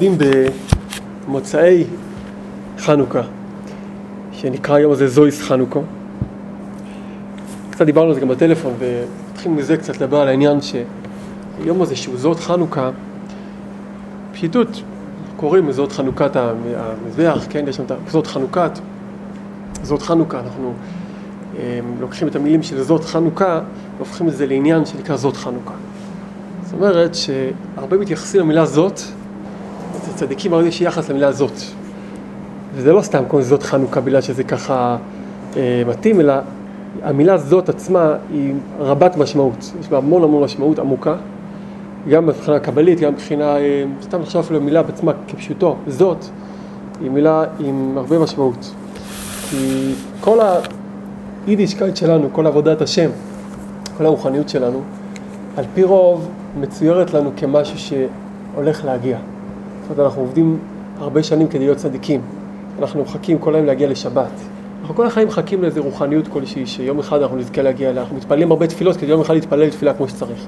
מועדים במוצאי חנוכה, שנקרא היום הזה זויס חנוכה. קצת דיברנו על זה גם בטלפון, והתחיל מזה קצת לדבר על העניין שהיום הזה שהוא זאת חנוכה, פשיטות, קוראים זאת חנוכת המזבח, כן, יש שם את זאת חנוכת, זאת חנוכה, אנחנו אה, לוקחים את המילים של זאת חנוכה והופכים את זה לעניין שנקרא זאת חנוכה. זאת אומרת שהרבה מתייחסים למילה זאת, צדיקים הרבה יש יחס למילה זאת. וזה לא סתם קוראים זאת חנוכה בגלל שזה ככה אה, מתאים, אלא המילה זאת עצמה היא רבת משמעות, יש בה המון המון משמעות עמוקה, גם מבחינה קבלית, גם מבחינה, אה, סתם לחשוב אפילו מילה בעצמה כפשוטו, זאת, היא מילה עם הרבה משמעות. כי כל היידישקייט שלנו, כל עבודת השם, כל הרוחניות שלנו, על פי רוב מצוירת לנו כמשהו שהולך להגיע. זאת אומרת, אנחנו עובדים הרבה שנים כדי להיות צדיקים. אנחנו מחכים כל היום להגיע לשבת. אנחנו כל החיים מחכים לאיזה רוחניות כלשהי, שיום אחד אנחנו נזכה להגיע אליה. אנחנו מתפללים הרבה תפילות כדי יום אחד להתפלל תפילה כמו שצריך.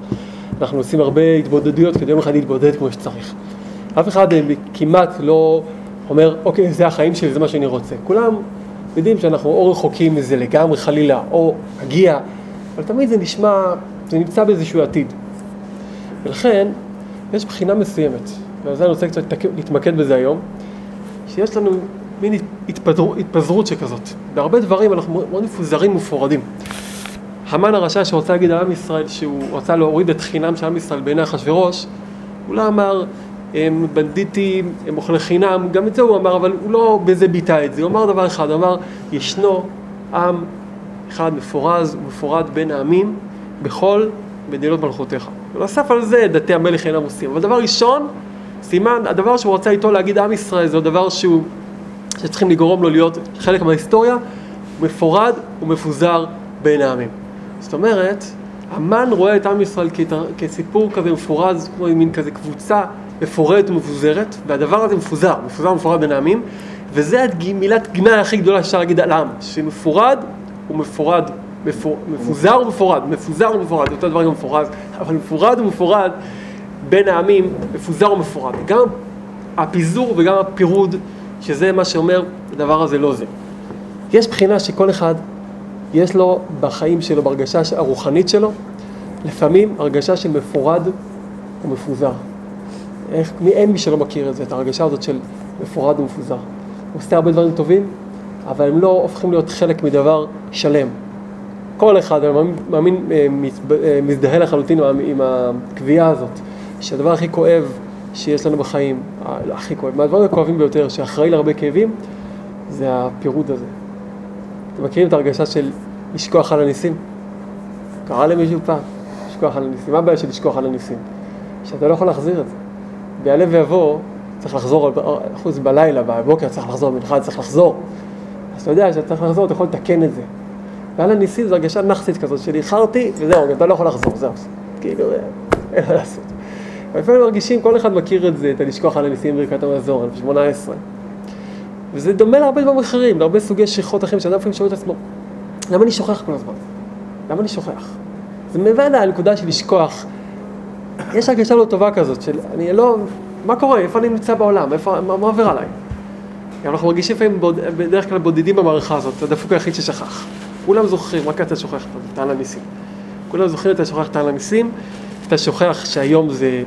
אנחנו עושים הרבה התבודדויות כדי יום אחד להתבודד כמו שצריך. אף אחד כמעט לא אומר, אוקיי, זה החיים שלי, זה מה שאני רוצה. כולם יודעים שאנחנו או רחוקים מזה לגמרי חלילה, או נגיע, אבל תמיד זה נשמע, זה נמצא באיזשהו עתיד. ולכן, יש בחינה מסוימת, ועל זה אני רוצה קצת להתמקד בזה היום, שיש לנו מין התפזר, התפזרות שכזאת. בהרבה דברים אנחנו מאוד מפוזרים ומפורדים. המן הרשע שרוצה להגיד על עם ישראל שהוא רצה להוריד את חינם של עם ישראל בעיני אחשוורוש, הוא לא אמר הם בנדיטים, הם אוכלי חינם, גם את זה הוא אמר, אבל הוא לא בזה ביטא את זה, הוא אמר דבר אחד, הוא אמר, ישנו עם אחד מפורז ומפורד בין העמים בכל מדינות מלכותיך. ונוסף על זה, דתי המלך אינם עושים. אבל דבר ראשון, סימן, הדבר שהוא רצה איתו להגיד עם ישראל, זה הדבר שהוא, שצריכים לגרום לו להיות חלק מההיסטוריה, מפורד ומפוזר בין העמים. זאת אומרת, המן רואה את עם ישראל כסיפור כזה מפורז, כמו מין כזה קבוצה מפורדת ומפוזרת, והדבר הזה מפוזר, מפוזר ומפורד בין העמים, וזה מילת גנאי הכי גדולה שאפשר להגיד על עם, שמפורד ומפורד, מפור, מפוזר ומפורד, מפוזר ומפורד, אותו דבר גם מפורז, אבל מפורד ומפורד בין העמים, מפוזר ומפורד. גם הפיזור וגם הפירוד, שזה מה שאומר, הדבר הזה לא זה. יש בחינה שכל אחד, יש לו בחיים שלו, בהרגשה הרוחנית שלו, לפעמים הרגשה של מפורד ומפוזר. איך, מי, אין מי שלא מכיר את זה, את ההרגשה הזאת של מפורד ומפוזר. הוא עושה הרבה דברים טובים, אבל הם לא הופכים להיות חלק מדבר שלם. כל אחד, אני מאמין, מאמין אה, אה, מזדהה לחלוטין עם הקביעה הזאת, שהדבר הכי כואב שיש לנו בחיים, הכי כואב, מהדברים הכואבים ביותר, שאחראי להרבה כאבים, זה הפירוד הזה. אתם מכירים את ההרגשה של לשכוח על הניסים? קרה למישהו פעם? לשכוח על הניסים. מה הבעיה של לשכוח על הניסים? שאתה לא יכול להחזיר את זה. ביעלה ויבוא, צריך לחזור, אחוז בלילה, בבוקר צריך לחזור, במנחה צריך לחזור. אז אתה יודע שאתה צריך לחזור, אתה יכול לתקן את זה. ועל הניסים זו הרגשה נחסית כזאת, של איחרתי, וזהו, אתה לא יכול לחזור, זהו. כאילו, אין מה לעשות. ולפעמים מרגישים, כל אחד מכיר את זה, את הלשכוח על הניסים ברכת המזור, 18. וזה דומה להרבה דברים אחרים, להרבה סוגי שכחות אחרים, שאדם לפעמים שואל את עצמו, למה אני שוכח כל הזמן? למה אני שוכח? זה מבין הנקודה של לשכוח. יש הרגשה לא טובה כזאת, של אני לא, מה קורה, איפה אני נמצא בעולם, איפה, מה, מה עובר עליי? אנחנו מרגישים לפעמים בוד, בדרך כלל בודדים במערכה הזאת, זה הדפוק היחיד ששכח. כולם זוכרים, רק אתה שוכח את טען הניסים. כולם זוכרים, אתה שוכח את טען הניסים, אתה שוכח שהיום זה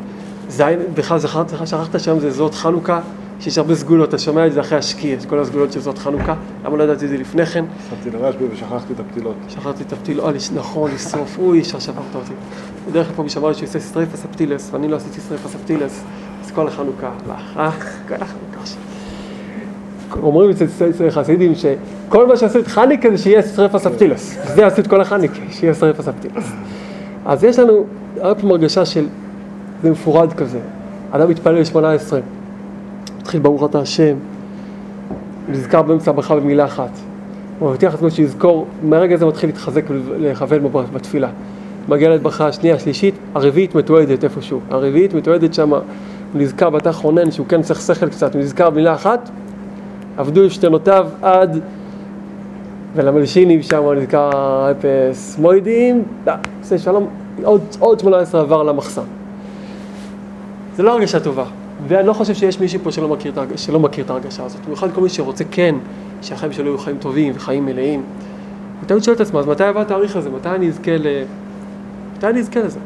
זין, בכלל זכרת, שכחת שהיום זה זאת חנוכה, שיש הרבה סגולות, אתה שומע את זה אחרי השקיע, את כל הסגולות של זאת חנוכה, למה לא ידעתי את זה לפני כן? שמתי לרשב"י ושכחתי את הפתילות. שכחתי את הפתילות, נכון, לשרוף, אוי, ישר שברת אותי. בדרך כלל פה מישהו אמר לי שהוא עושה סטרייפס אפטילס, ואני לא עשיתי סטרייפס אפטילס, אז כל החנוכה לך, אה, כל החנוכה. אומרים אצל חסידים שכל מה שעשו את חניקה זה שיהיה סטרייפס אפטילס. זה עשו את כל החניקה, שיהיה סטרייפס אפטילס. אז יש לנו הרבה פעמים הרגשה של, זה מפורד כזה. אדם מתפלל ל-18, מתחיל ברוך אתה השם, נזכר באמצע הברכה במילה אחת. הוא מבטיח לעצמו שיזכור, מהרגע הזה מתחיל להתחזק ולכוון בתפילה. מגיע לברכה השנייה, השלישית, הרביעית מתועדת איפשהו. הרביעית מתועדת שם, הוא נזכר בתח רונן שהוא כן צריך שכל קצת, הוא נזכר במילה אחת, עבדו שתנותיו עד ולמלשינים שם נזכר אפס מוידים, עושה שלום, עוד, עוד 18 עבר למחסן. זה לא הרגשה טובה. ואני לא חושב שיש מישהו פה שלא מכיר, שלא מכיר את ההרגשה הזאת. במיוחד כל מי שרוצה כן שהחיים שלו יהיו חיים טובים וחיים מלאים. הוא תמיד שואל את עצמו, אז מתי יבוא התאריך הזה? מתי אני אזכה ל... מתי אני אזכה לזה?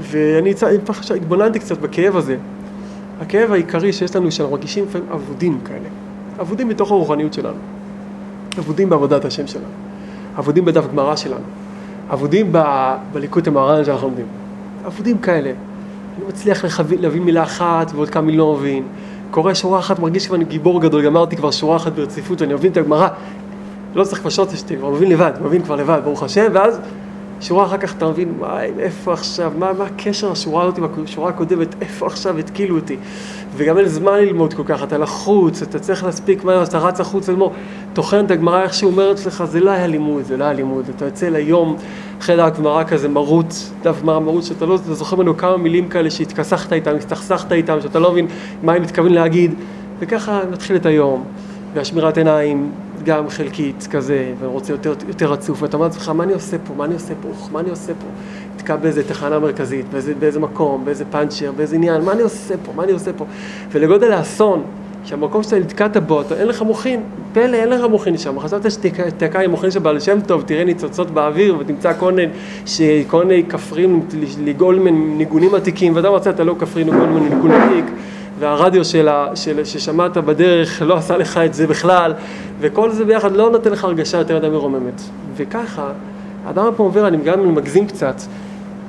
ואני התבוננתי קצת בכאב הזה. הכאב העיקרי שיש לנו, שאנחנו מרגישים לפעמים אבודים כאלה. אבודים בתוך הרוחניות שלנו. אבודים בעבודת השם שלנו. אבודים בדף גמרא שלנו. אבודים ב- בליקוט המהר"ן שאנחנו לומדים. אבודים כאלה. אני מצליח לחב- להבין מילה אחת ועוד כמה מילים לא מבין. קורא שורה אחת, מרגיש כבר אני גיבור גדול, גמרתי כבר שורה אחת ברציפות, אני מבין את הגמרא. לא צריך פשוט אשתי, כבר מבין לבד, מבין כבר לבד, ברוך השם, ואז שורה אחר כך אתה מבין, וואי, איפה עכשיו, מה, מה הקשר לשורה הזאת עם השורה הקודמת, איפה עכשיו התקילו אותי. וגם אין זמן ללמוד כל כך, אתה לחוץ, אתה צריך להספיק מהר, אז אתה רץ החוצה ללמוד. טוחן את הגמרא איך שהוא אומר אצלך, זה לא היה לימוד, זה לא היה לימוד. אתה יוצא ליום, אחרי דף גמרא כזה מרוץ, דף גמרא מרוץ, שאתה לא זוכר ממנו כמה מילים כאלה שהתכסחת איתם, הסתכסכת איתם, שאתה לא מבין מה הם מתכוונים להגיד, וככה מתחיל את היום. והשמירת עיניים גם חלקית כזה, ורוצה יותר, יותר רצוף, ואתה אומר לעצמך, מה אני עושה פה, מה אני עושה פה, מה אני עושה פה? נתקע באיזה תחנה מרכזית, באיזה, באיזה מקום, באיזה פאנצ'ר, באיזה עניין, מה אני עושה פה, מה אני עושה פה? ולגודל האסון, שהמקום שאתה נתקעת בו, אתה, אין לך מוחין, פלא, אין לך מוחין שם. חשבת שתקע עם מוחין של בעל שם טוב, תראה ניצוצות באוויר ותמצא כל מיני, כפרים לגאול מניגונים עתיקים, ואתה מצאת לא כפרי לגאול מניגון עתיק. והרדיו שלה, של, ששמעת בדרך לא עשה לך את זה בכלל, וכל זה ביחד לא נותן לך הרגשה יותר מדי מרוממת. וככה, האדם פה עובר, אני גם מגזים קצת,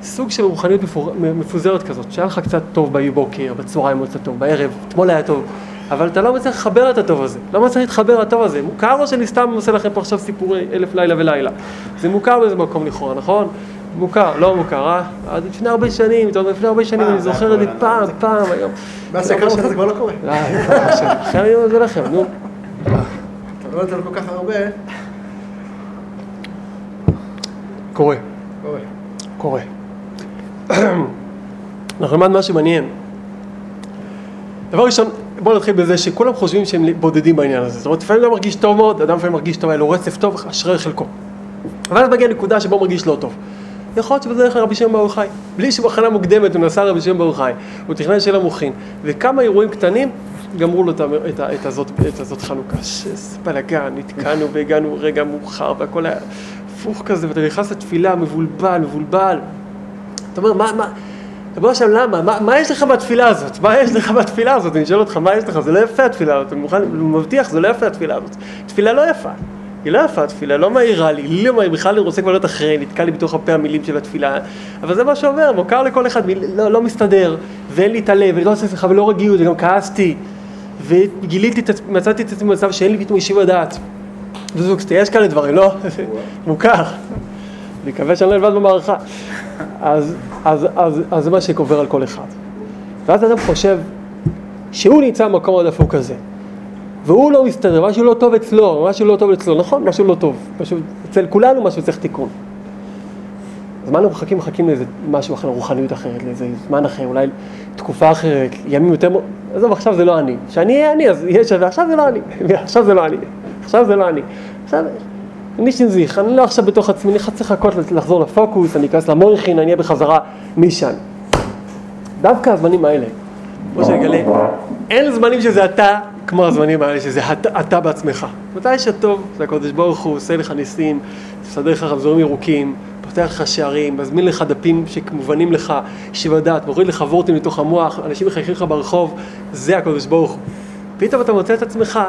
סוג של רוחניות. מפוזרת כזאת, שהיה לך קצת טוב בבוקר, בצהריים עוד קצת טוב, בערב, אתמול היה טוב, אבל אתה לא מצליח לחבר את הטוב הזה, לא מצליח להתחבר לטוב הזה. מוכר או שאני סתם עושה לכם פה עכשיו סיפורי אלף לילה ולילה? זה מוכר באיזה מקום לכאורה, נכון? מוכר, לא מוכר, אה? עד לפני הרבה שנים, אתה יודע, לפני הרבה שנים, פעם אני זוכר את זה פעם, פעם, היום. מהסקר שלך זה כבר לא קורה. אה. עכשיו אני אומר את זה לכם, נו. אתה לא נותן כל כך הרבה, קורה, קורה. אנחנו נלמד משהו מעניין. דבר ראשון, בואו נתחיל בזה שכולם חושבים שהם בודדים בעניין הזה. זאת אומרת, לפעמים אדם מרגיש טוב מאוד, אדם לפעמים מרגיש טוב, היה לו רצף טוב, אשרי חלקו. אבל אז מגיע נקודה שבו מרגיש לא טוב. יכול להיות שבדרך כלל רבי שמעון בר יוחאי. בלי שבחנה מוקדמת הוא נסע רבי שמעון בר יוחאי. הוא תכנן שיהיה לו מוחין. וכמה אירועים קטנים גמרו לו את, הזאת, את הזאת חנוכה. שזה בלאגן, נתקענו והגענו רגע מאוחר והכל היה הפוך כזה, ואתה נכנס לתפילה מבולבל, מבולבל. אתה אומר, מה, מה, ריבונו של עולם, למה? מה, מה יש לך בתפילה הזאת? מה יש לך בתפילה הזאת? אני שואל אותך, מה יש לך? זה לא יפה התפילה הזאת, אני מוכן, מבטיח, זה לא יפה התפילה הזאת. תפילה לא יפה. היא לא יפה התפילה, לא מהירה לי, לי לא מהיר, בכלל אני רוצה כבר להיות אחרי, נתקע לי בתוך הפה המילים של התפילה, אבל זה מה שעובר, מוכר לכל אחד, לא, לא מסתדר, ואין לי את הלב, ואני לא עושה לך ולא רגיעות, וגם כעסתי, וגיליתי, מצאתי את עצמי במצב שאין לי פתאום ישיבה דעת. וזוג, יש כאלה דברים, לא? מוכר. אני מקווה שאני לא לבד במערכה. אז, אז, אז, אז זה מה שעובר על כל אחד. ואז אדם חושב שהוא נמצא במקום הדפוק הזה, והוא לא מסתדר, משהו לא טוב אצלו, משהו לא טוב אצלו, נכון, משהו לא טוב, משהו, אצל כולנו משהו צריך תיקון. אז מה אנחנו מחכים? מחכים לאיזה משהו אחר, רוחניות אחרת, לאיזה זמן אחר, אולי תקופה אחרת, ימים יותר... עזוב, עכשיו זה לא אני. כשאני אהיה אני, אז יהיה שווה, עכשיו זה לא אני. עכשיו זה לא אני. עכשיו זה לא אני. עכשיו, נישן זיך, אני לא עכשיו בתוך עצמי, אני צריך לחכות לחזור לפוקוס, אני אכנס למויכין, אני אהיה בחזרה משם. דווקא הזמנים האלה, כמו שנגלה, אין זמנים שזה אתה כמו הזמנים האלה, שזה אתה, בעצמך. מתי שטוב, זה הקדוש ברוך הוא עושה לך ניסים, מסדר לך רמזורים ירוקים, פותח לך שערים, מזמין לך דפים שמובנים לך, ישיבה דעת, מוריד לך וורטים לתוך המוח, אנשים מחייכים לך ברחוב, זה הקדוש ברוך הוא. פתאום אתה מוצא את עצמך,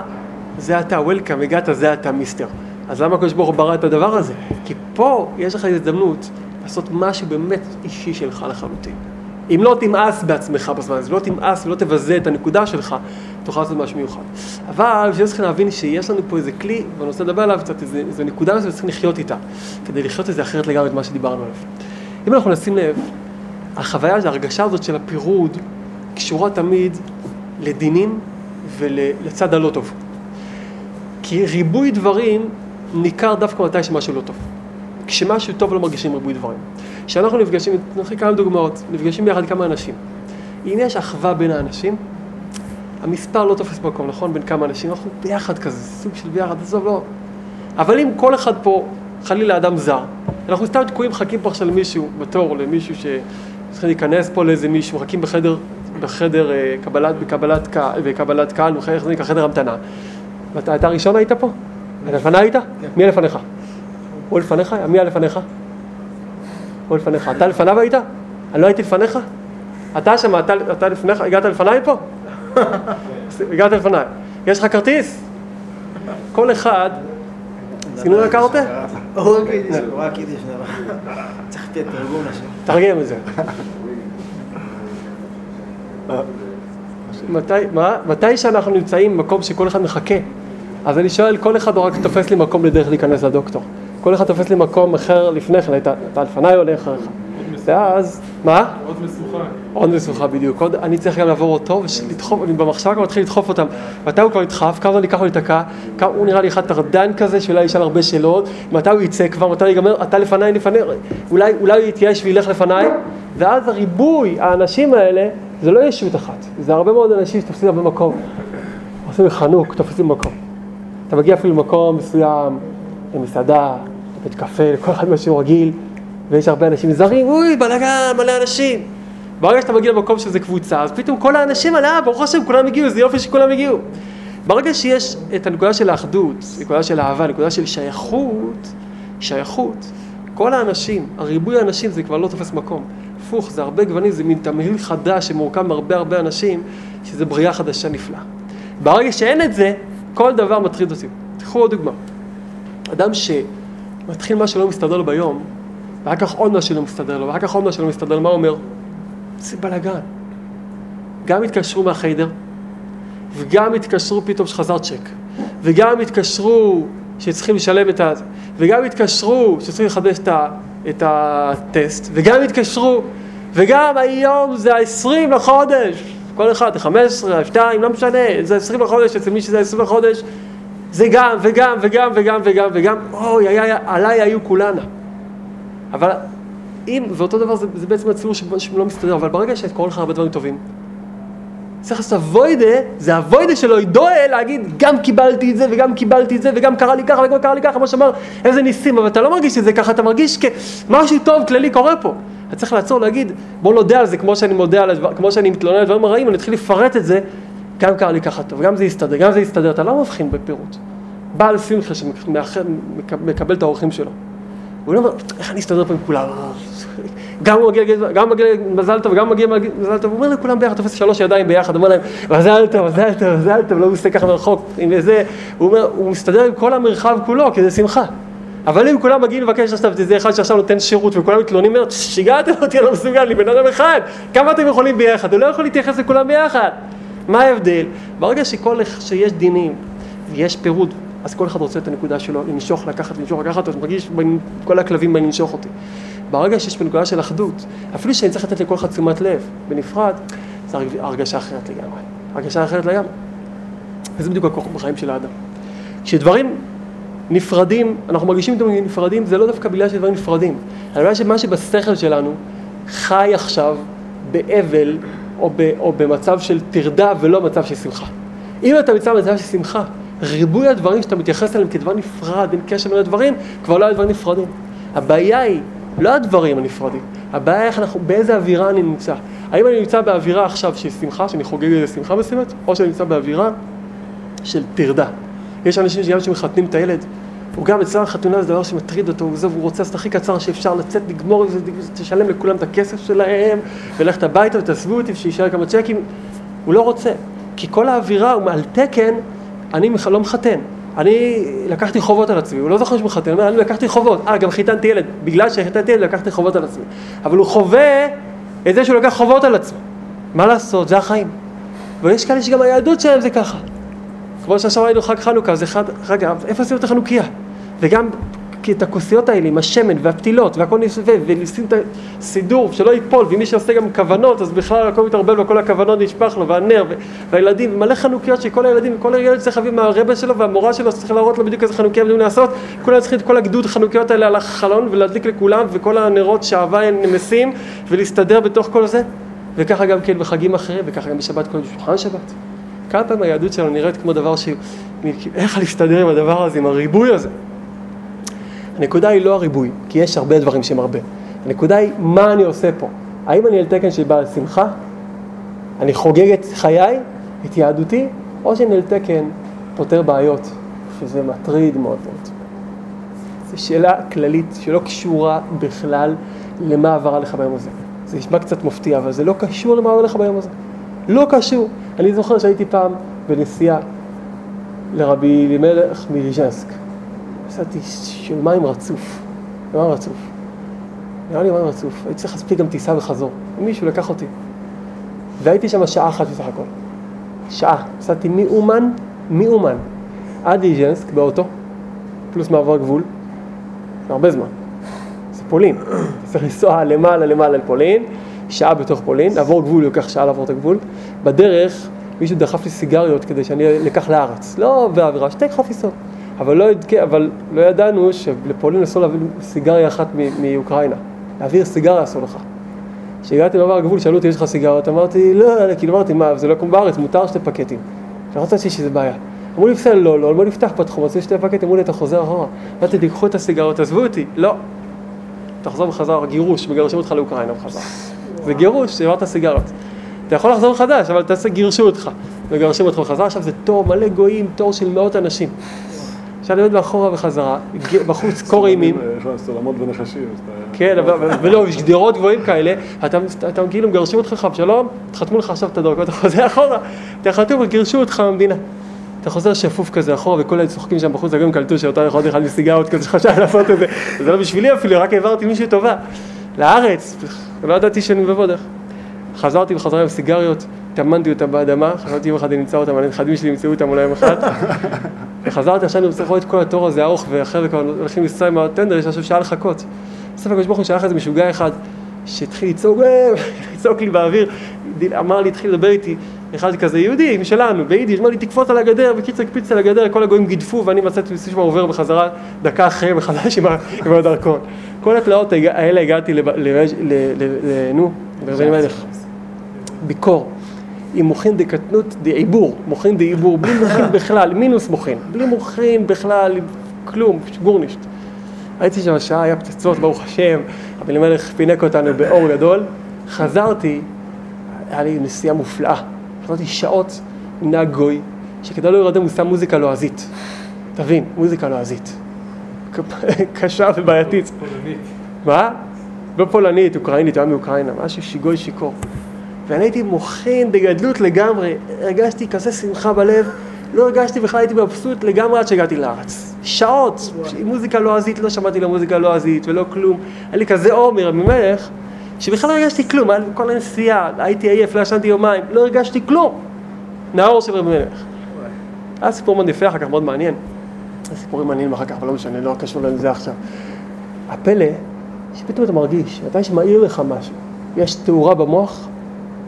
זה אתה, וולקאם, הגעת, זה אתה, מיסטר. אז למה הקדוש ברוך הוא ברא את הדבר הזה? כי פה יש לך הזדמנות לעשות משהו באמת אישי שלך לחלוטין. אם לא תמאס בעצמך בזמן הזה, לא תמאס ולא תבזה את הנקודה שלך, תוכל לעשות משהו מיוחד. אבל בשביל זה צריכים להבין שיש לנו פה איזה כלי, ואני רוצה לדבר עליו קצת, איזה, איזה נקודה מסוימת שצריכים לחיות איתה, כדי לחיות את זה אחרת לגמרי את מה שדיברנו עליו. אם אנחנו נשים לב, החוויה, ההרגשה הזאת של הפירוד, קשורה תמיד לדינים ולצד הלא טוב. כי ריבוי דברים ניכר דווקא מתי שמשהו לא טוב. כשמשהו טוב לא מרגישים ריבוי דברים. כשאנחנו נפגשים, נתחיל כמה דוגמאות, נפגשים ביחד כמה אנשים. אם יש אחווה בין האנשים, המספר לא תופס מקום, נכון? בין כמה אנשים, אנחנו ביחד כזה, סוג של ביחד, עזוב, לא. אבל אם כל אחד פה, חלילה אדם זר, אנחנו סתם תקועים, מחכים פה עכשיו למישהו, בתור, למישהו ש... צריכים להיכנס פה לאיזה מישהו, מחכים בחדר, בחדר אה, קבלת, בקבלת, קה- בקבלת קהל, איך זה נקרא? חדר המתנה. ואתה אתה הראשון היית פה? אתה לפניי היית? מי היה לפניך? הוא לפניך? מי היה לפניך? הוא לפניך. אתה לפניו היית? אני לא הייתי לפניך? אתה שם, אתה, אתה לפניך, הגעת לפניי פה? הגעת לפניי. יש לך כרטיס? כל אחד, סינון הקרטה? הוא רק יידיש, הוא רק יידיש. צריך תרגום לשם. תרגם את זה. מתי, מה? מתי שאנחנו נמצאים במקום שכל אחד מחכה, אז אני שואל, כל אחד רק תופס לי מקום לדרך להיכנס לדוקטור. כל אחד תופס לי מקום אחר לפני כן, אתה, לפניי או לאחריך. ואז, מה? עוד משוכה. עוד משוכה בדיוק, עוד, אני צריך גם לעבור אותו ולדחוף, אני במחשבה כבר מתחיל לדחוף אותם. מתי הוא כבר ידחף, כמה זמן ייקח לו להיתקע, הוא נראה לי אחד טרדן כזה שאולי ישאל הרבה שאלות, מתי הוא יצא כבר, מתי הוא ייגמר, אתה לפניי, לפניי, אולי, אולי הוא יתייאש וילך לפניי, ואז הריבוי, האנשים האלה, זה לא ישות אחת, זה הרבה מאוד אנשים שתופסים הרבה מקום. עושים חנוק, תופסים מקום. אתה מגיע אפילו למקום מסוים, למסעדה, לבית קפה, לכל אחד משהו רגיל, ויש הרבה אנשים זרים, אוי, בלאגן, מלא אנשים. ברגע שאתה מגיע למקום שזה קבוצה, אז פתאום כל האנשים האלה, ברוך השם, כולם הגיעו, איזה יופי שכולם הגיעו. ברגע שיש את הנקודה של האחדות, נקודה של אהבה, נקודה של שייכות, שייכות, כל האנשים, הריבוי האנשים זה כבר לא תופס מקום. הפוך, זה הרבה גוונים, זה מין תמהיל חדש שמורכב מהרבה הרבה אנשים, שזה בריאה חדשה נפלאה. ברגע שאין את זה, כל דבר מטריד אותי. תקחו עוד דוגמה. אדם שמתחיל מה שלא מסתדר לו ביום, ואחר כך עוד מה שלא מסתדר לו, ואחר כך עוד מה שלא מסתדר לו, מה הוא אומר? זה בלאגן. גם התקשרו מהחיידר, וגם התקשרו פתאום שחזר צ'ק, וגם התקשרו שצריכים לשלם את ה... וגם התקשרו שצריכים לחדש את, ה... את הטסט, וגם התקשרו, וגם היום זה ה-20 לחודש, כל אחד, ה-15, ה-2, לא משנה, זה 20 לחודש, אצל מי שזה 20 לחודש, זה גם, וגם, וגם, וגם, וגם, וגם, אוי, היה, עליי היו כולנה. אבל אם, ואותו דבר זה, זה בעצם הציור שלא מסתדר, אבל ברגע שקורה לך הרבה דברים טובים, צריך לעשות אבוידה, זה אבוידה שלו ידועה להגיד, גם קיבלתי את זה, וגם קיבלתי את זה, וגם קרה לי ככה, וגם קרה לי ככה, כמו שאמר, איזה ניסים, אבל אתה לא מרגיש את זה ככה, אתה מרגיש כמשהו טוב, כללי קורה פה. אתה צריך לעצור, להגיד, בוא נודה על זה, כמו שאני מודה על הדבר, כמו שאני מתלונן על דברים הרעים, אני אתחיל לפרט את זה, גם קרה לי ככה טוב, גם זה יסתדר, גם זה יסתדר, אתה לא מבחין בפירוט. בעל שמחה שמקבל את האורחים שלו. הוא לא אומר, איך אני אסתדר פה עם כולם? גם הוא מגיע, גם מגיע מזל טוב, גם מגיע מזל טוב, הוא אומר לכולם ביחד, תופס שלוש ידיים ביחד, אומר להם, מזל טוב, מזל טוב, מזל טוב, לא הוא מסתכל ככה מרחוק, עם איזה, הוא אומר, הוא מסתדר עם כל המרחב כולו, כי זה שמחה. אבל אם כולם מגיעים לבקש עכשיו, זה אחד שעכשיו נותן שירות, וכולם מתלוננים, שיגעתם אותי, אני לא מסוגל, אני בן אדם אחד, כמה אתם יכולים ביחד? הוא לא יכול להתייחס לכולם ביחד. מה ההבדל? ברגע שכל, שיש דינים, ויש פירוט, אז כל אחד רוצה את הנקודה שלו, לנשוך, לקחת, לנשוך, לקחת, אז מרגיש כל הכלבים באים לנשוך אותי. ברגע שיש בנקודה של אחדות, אפילו שאני צריך לתת לכל אחד תשומת לב, בנפרד, זה הרגשה אחרת לגמרי. הרגשה אחרת לגמרי. וזה בדיוק הכוח בחיים של האדם. כשדברים נפרדים, אנחנו מרגישים אותם נפרדים, זה לא דווקא בגלל שדברים נפרדים, אלא בגלל שמה שבשכל שלנו חי עכשיו באבל או, ב, או במצב של טרדה ולא מצב של שמחה. אם אתה נמצא במצב של שמחה, ריבוי הדברים שאתה מתייחס אליהם כדבר נפרד, אין קשר בין הדברים, כבר לא היה דברים נפרדים. הבעיה היא לא הדברים הנפרדים, הבעיה היא איך אנחנו, באיזה אווירה אני נמצא. האם אני נמצא באווירה עכשיו של שמחה, שאני חוגג איזה שמחה מסוימת, או שאני נמצא באווירה של טרדה. יש אנשים שגם שמחתנים את הילד, הוא גם אצלם החתונה זה דבר שמטריד אותו, הוא, הוא רוצה לעשות הכי קצר שאפשר לצאת, לגמור, תשלם לכולם את הכסף שלהם, ולכת הביתה ותעזבו אותי, ושישאר כמה צ'קים. הוא לא רוצה, כי כל האווירה הוא על תקן, אני לא מחתן. אני לקחתי חובות על עצמי, הוא לא זוכר שהוא מחתן, אני לקחתי חובות, אה, גם חיתנתי ילד, בגלל שחיתנתי ילד לקחתי חובות על עצמי. אבל הוא חווה את זה שהוא לקח חובות על עצמו. מה לעשות, זה החיים. ויש כאלה שגם היהדות שלהם זה ככה. כמו שעכשיו ראינו חג חנוכה, זה חג, חג, איפה עשינו את החנוכיה? וגם את הכוסיות האלה עם השמן והפתילות והכל נסווה, ולשים את הסידור שלא ייפול, ומי שעושה גם כוונות, אז בכלל הכל מתערבב לו, כל הכוונות נשפך לו, והנר, והילדים, ומלא חנוכיות שכל הילדים, וכל הילד צריך להביא מהרבה שלו, והמורה שלו צריך להראות לו בדיוק איזה חנוכיה הם לעשות, כולם צריכים את כל הגדוד חנוכיות האלה על החלון, ולהדליק לכולם, וכל הנרות שהאהבה נמסים, ולהסתדר בתוך כל זה, וככה גם כן בחגים אחרים, וככה גם בשבת כל שולחן שבת. כמה פעמים היהדות שלנו נראית כמו דבר ש... איך להסתדר עם הדבר הזה, עם הריבוי הזה. הנקודה היא לא הריבוי, כי יש הרבה דברים שהם הרבה. הנקודה היא מה אני עושה פה. האם אני על תקן של בעל שמחה? אני חוגג את חיי, את יהדותי, או שאני על תקן פותר בעיות, שזה מטריד מאוד מאוד. זו שאלה כללית שלא קשורה בכלל למה עבר עליך ביום הזה. זה נשמע קצת מפתיע, אבל זה לא קשור למה עבר עליך ביום הזה. לא קשור. אני זוכר שהייתי פעם בנסיעה לרבי אלימלך מריז'נסק. נסעתי של מים רצוף, מים רצוף. נראה לי מים רצוף. הייתי צריך להספיק גם טיסה וחזור. מישהו לקח אותי. והייתי שם שעה אחת בסך הכל. שעה. נסעתי מאומן, מאומן, עד ליז'נסק באוטו, פלוס מעבר גבול. הרבה זמן. זה פולין. צריך לנסוע למעלה למעלה לפולין, שעה בתוך פולין, לעבור גבול, לוקח שעה לעבור את הגבול. בדרך מישהו דחף לי סיגריות כדי שאני אקח לארץ. לא בעבירה, שתי חפיסות. אבל לא, אבל לא ידענו שלפולין אסור להביא סיגריה אחת מאוקראינה. להעביר סיגריה אסור לך. כשהגעתי לעבר הגבול, שאלו אותי, יש לך סיגריות? אמרתי, לא, כאילו אמרתי, מה, זה לא כמו בארץ, מותר שתי פקטים. לא רציתי שזה בעיה. אמרו לי, בסדר, לא, לא, בוא נפתח בתחום, רציתי שתי פקטים, אמרו לי, אתה חוזר אחורה. אמרתי, תיקחו את הסיגריות, עזבו אותי. לא. תחזור בחזרה, גירוש, מגרשים אותך לאוקראינה בחזרה. זה גירוש, העברת סיגריות. אתה יכול לחזור חדש, אבל תעשה, גירשו אותך. מגרשים אותך בחזרה, עכשיו זה תור מלא גויים, תור של מאות אנשים. עכשיו אני עומד מאחורה וחזרה, בחוץ קור אימים. יש לך סולמות ונחשים. כן, ולא, יש גדרות גבוהים כאלה, אתה כאילו מגרשים אותך לך, שלום, תחתמו לך עכשיו את הדרכות, אתה חוזר אחורה, אתה חתום וגירשו אותך מהמדינה. אתה חוזר שפוף כזה אחורה, וכל אלה צוחקים שם בחוץ, גם קלטו שאותה יכול אחד מסיגרות כזה שחשב לעשות את זה, זה לא בשבילי אפילו, רק העברתי מישהו טובה. לארץ, לא ידעתי שאני מבוא דרך. חזרתי בחזרה עם סיגריות, טמנתי אותם באדמה, חשבתי יום אחד אני אמצא אותם, הנכדים שלי ימצאו אותם אולי יום אחד. וחזרתי, עכשיו אני צריך לראות את כל התור הזה ארוך, ואחרי זה כבר הולכים לנסוע עם הטנדר, יש עכשיו שעה לחכות. בסוף הקדוש ברוך הוא שלח איזה משוגע אחד, שהתחיל לצעוק, לצעוק לי באוויר, אמר לי, התחיל לדבר איתי, אחד כזה יהודי משלנו, ביידיש, אמר לי תקפוץ על הגדר, בקיצור הקפיץ על הגדר, כל הגויים גידפו ואני מצאתי שם עובר בחזרה דקה אחרי מחדש עם הדרכון. כל התלאות האלה הגעתי נו, לרבי מלך, ביקור, עם מוחין דקטנות דעיבור, מוחין דעיבור, בלי מוחין בכלל, מינוס מוחין, בלי מוחין בכלל, כלום, גורנישט. הייתי שם שעה, היה פצצות, ברוך השם, רבי אלימלך פינק אותנו באור גדול, חזרתי, היה לי נסיעה מופלאה. חזרתי שעות עם נהג גוי, שכדאי לא ירדם הוא שם מוזיקה לועזית. תבין, מוזיקה לועזית. קשה ובעייתית. פולנית. מה? לא פולנית, אוקראינית, היה מאוקראינה, משהו שיגוי שיכור. ואני הייתי מוחין בגדלות לגמרי, הרגשתי כזה שמחה בלב, לא הרגשתי בכלל, הייתי מבסוט לגמרי עד שהגעתי לארץ. שעות, מוזיקה לועזית, לא שמעתי לה מוזיקה לועזית ולא כלום. היה לי כזה עומר ממלך, שבכלל לא הרגשתי כלום, היה כל הנסיעה, הייתי עייף, לא ישנתי יומיים, לא הרגשתי כלום. נאור של רבי מלך. היה סיפור מאוד יפה אחר כך, מאוד מעניין. סיפורים מעניינים אחר כך, אבל לא משנה, לא קשור לזה עכשיו. הפלא, שפתאום אתה מרגיש, מתי שמעיר לך משהו, יש תאורה במוח,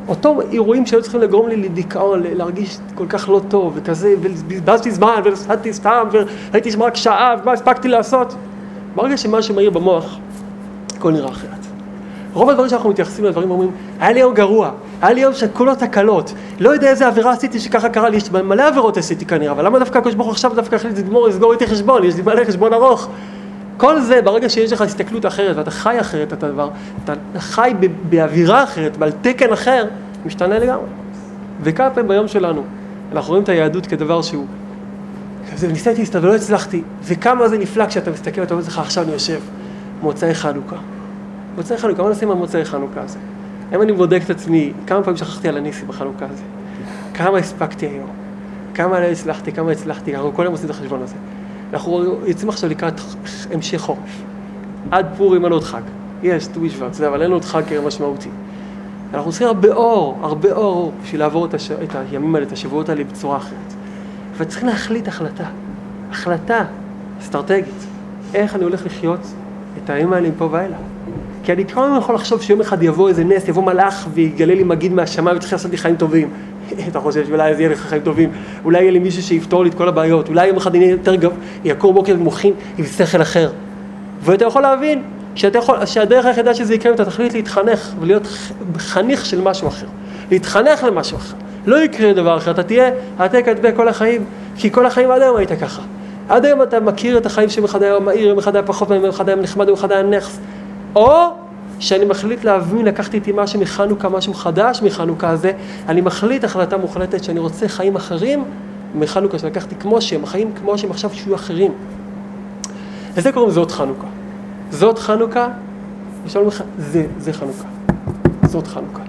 אותו אירועים שהיו צריכים לגרום לי לדיכאון, להרגיש כל כך לא טוב, וכזה, ובזבזתי זמן, ונסעתי סתם, והייתי שם רק שעה, ומה הספקתי לעשות? ברגע שמשהו מאיר במוח, הכל נראה אחרת. רוב הדברים שאנחנו מתייחסים לדברים אומרים, היה לי יום גרוע, היה לי יום של כולו תקלות, לא יודע איזה עבירה עשיתי שככה קרה לי, מלא עבירות עשיתי כנראה, אבל למה דווקא הקדוש ברוך עכשיו דווקא החליט לגמור, לסגור איתי חשבון, יש לי מלא חשבון ארוך. כל זה, ברגע שיש לך הסתכלות אחרת ואתה חי אחרת את הדבר, אתה חי באווירה אחרת, ועל תקן אחר, משתנה לגמרי. וכמה פעמים ביום שלנו, אנחנו רואים את היהדות כדבר שהוא, כזה, ניסיתי להסתכל ולא הצלחתי, וכמה זה נפלא כשאתה מסתכל ואתה אומר לך, עכשיו אני יושב, מוצאי חנוכה. מוצאי חנוכה, מה נשים על מוצאי חנוכה הזה? אם אני בודק את עצמי, כמה פעמים שכחתי על הניסי בחנוכה הזה? כמה הספקתי היום? כמה לא הצלחתי, כמה הצלחתי? אנחנו כל יום עושים את החשבון הזה. אנחנו יוצאים עכשיו לקראת המשך חורף. עד פורים אין עוד חג. יש ט"ו בשבט, אבל אין עוד חג משמעותי. אנחנו צריכים הרבה אור, הרבה אור בשביל לעבור את, הש... את הימים האלה, את השבועות האלה בצורה אחרת. וצריכים להחליט החלטה, החלטה אסטרטגית, איך אני הולך לחיות את הימים האלה מפה ואילך. כי אני כל הזמן יכול לחשוב שיום אחד יבוא איזה נס, יבוא מלאך ויגלה לי מגיד מהשמיים ותתחיל לעשות לי חיים טובים. אתה חושב שאולי אז יהיה לך חיים טובים, אולי יהיה לי מישהו שיפתור לי את כל הבעיות, אולי יום אחד אני אהיה יותר גב, יקור בוקר מוחין עם שכל אחר. ואתה יכול להבין שאתה יכול, שהדרך היחידה שזה יקרה אתה תחליט להתחנך ולהיות חניך של משהו אחר. להתחנך למשהו אחר. לא יקרה דבר אחר, אתה תהיה העתק הדבק כל החיים, כי כל החיים עד היום היית ככה. עד היום אתה מכיר את החיים שיום אחד היה מהיר, יום אחד היה פחות, יום אחד היה נחמד, יום אחד היה נכס. או שאני מחליט להבין, לקחתי איתי משהו מחנוכה, משהו חדש מחנוכה הזה, אני מחליט החלטה מוחלטת שאני רוצה חיים אחרים מחנוכה שלקחתי כמו שהם, חיים כמו שהם עכשיו שיהיו אחרים. לזה קוראים זאת חנוכה. זאת חנוכה, ושאלו לך, זה, זה חנוכה. זאת חנוכה.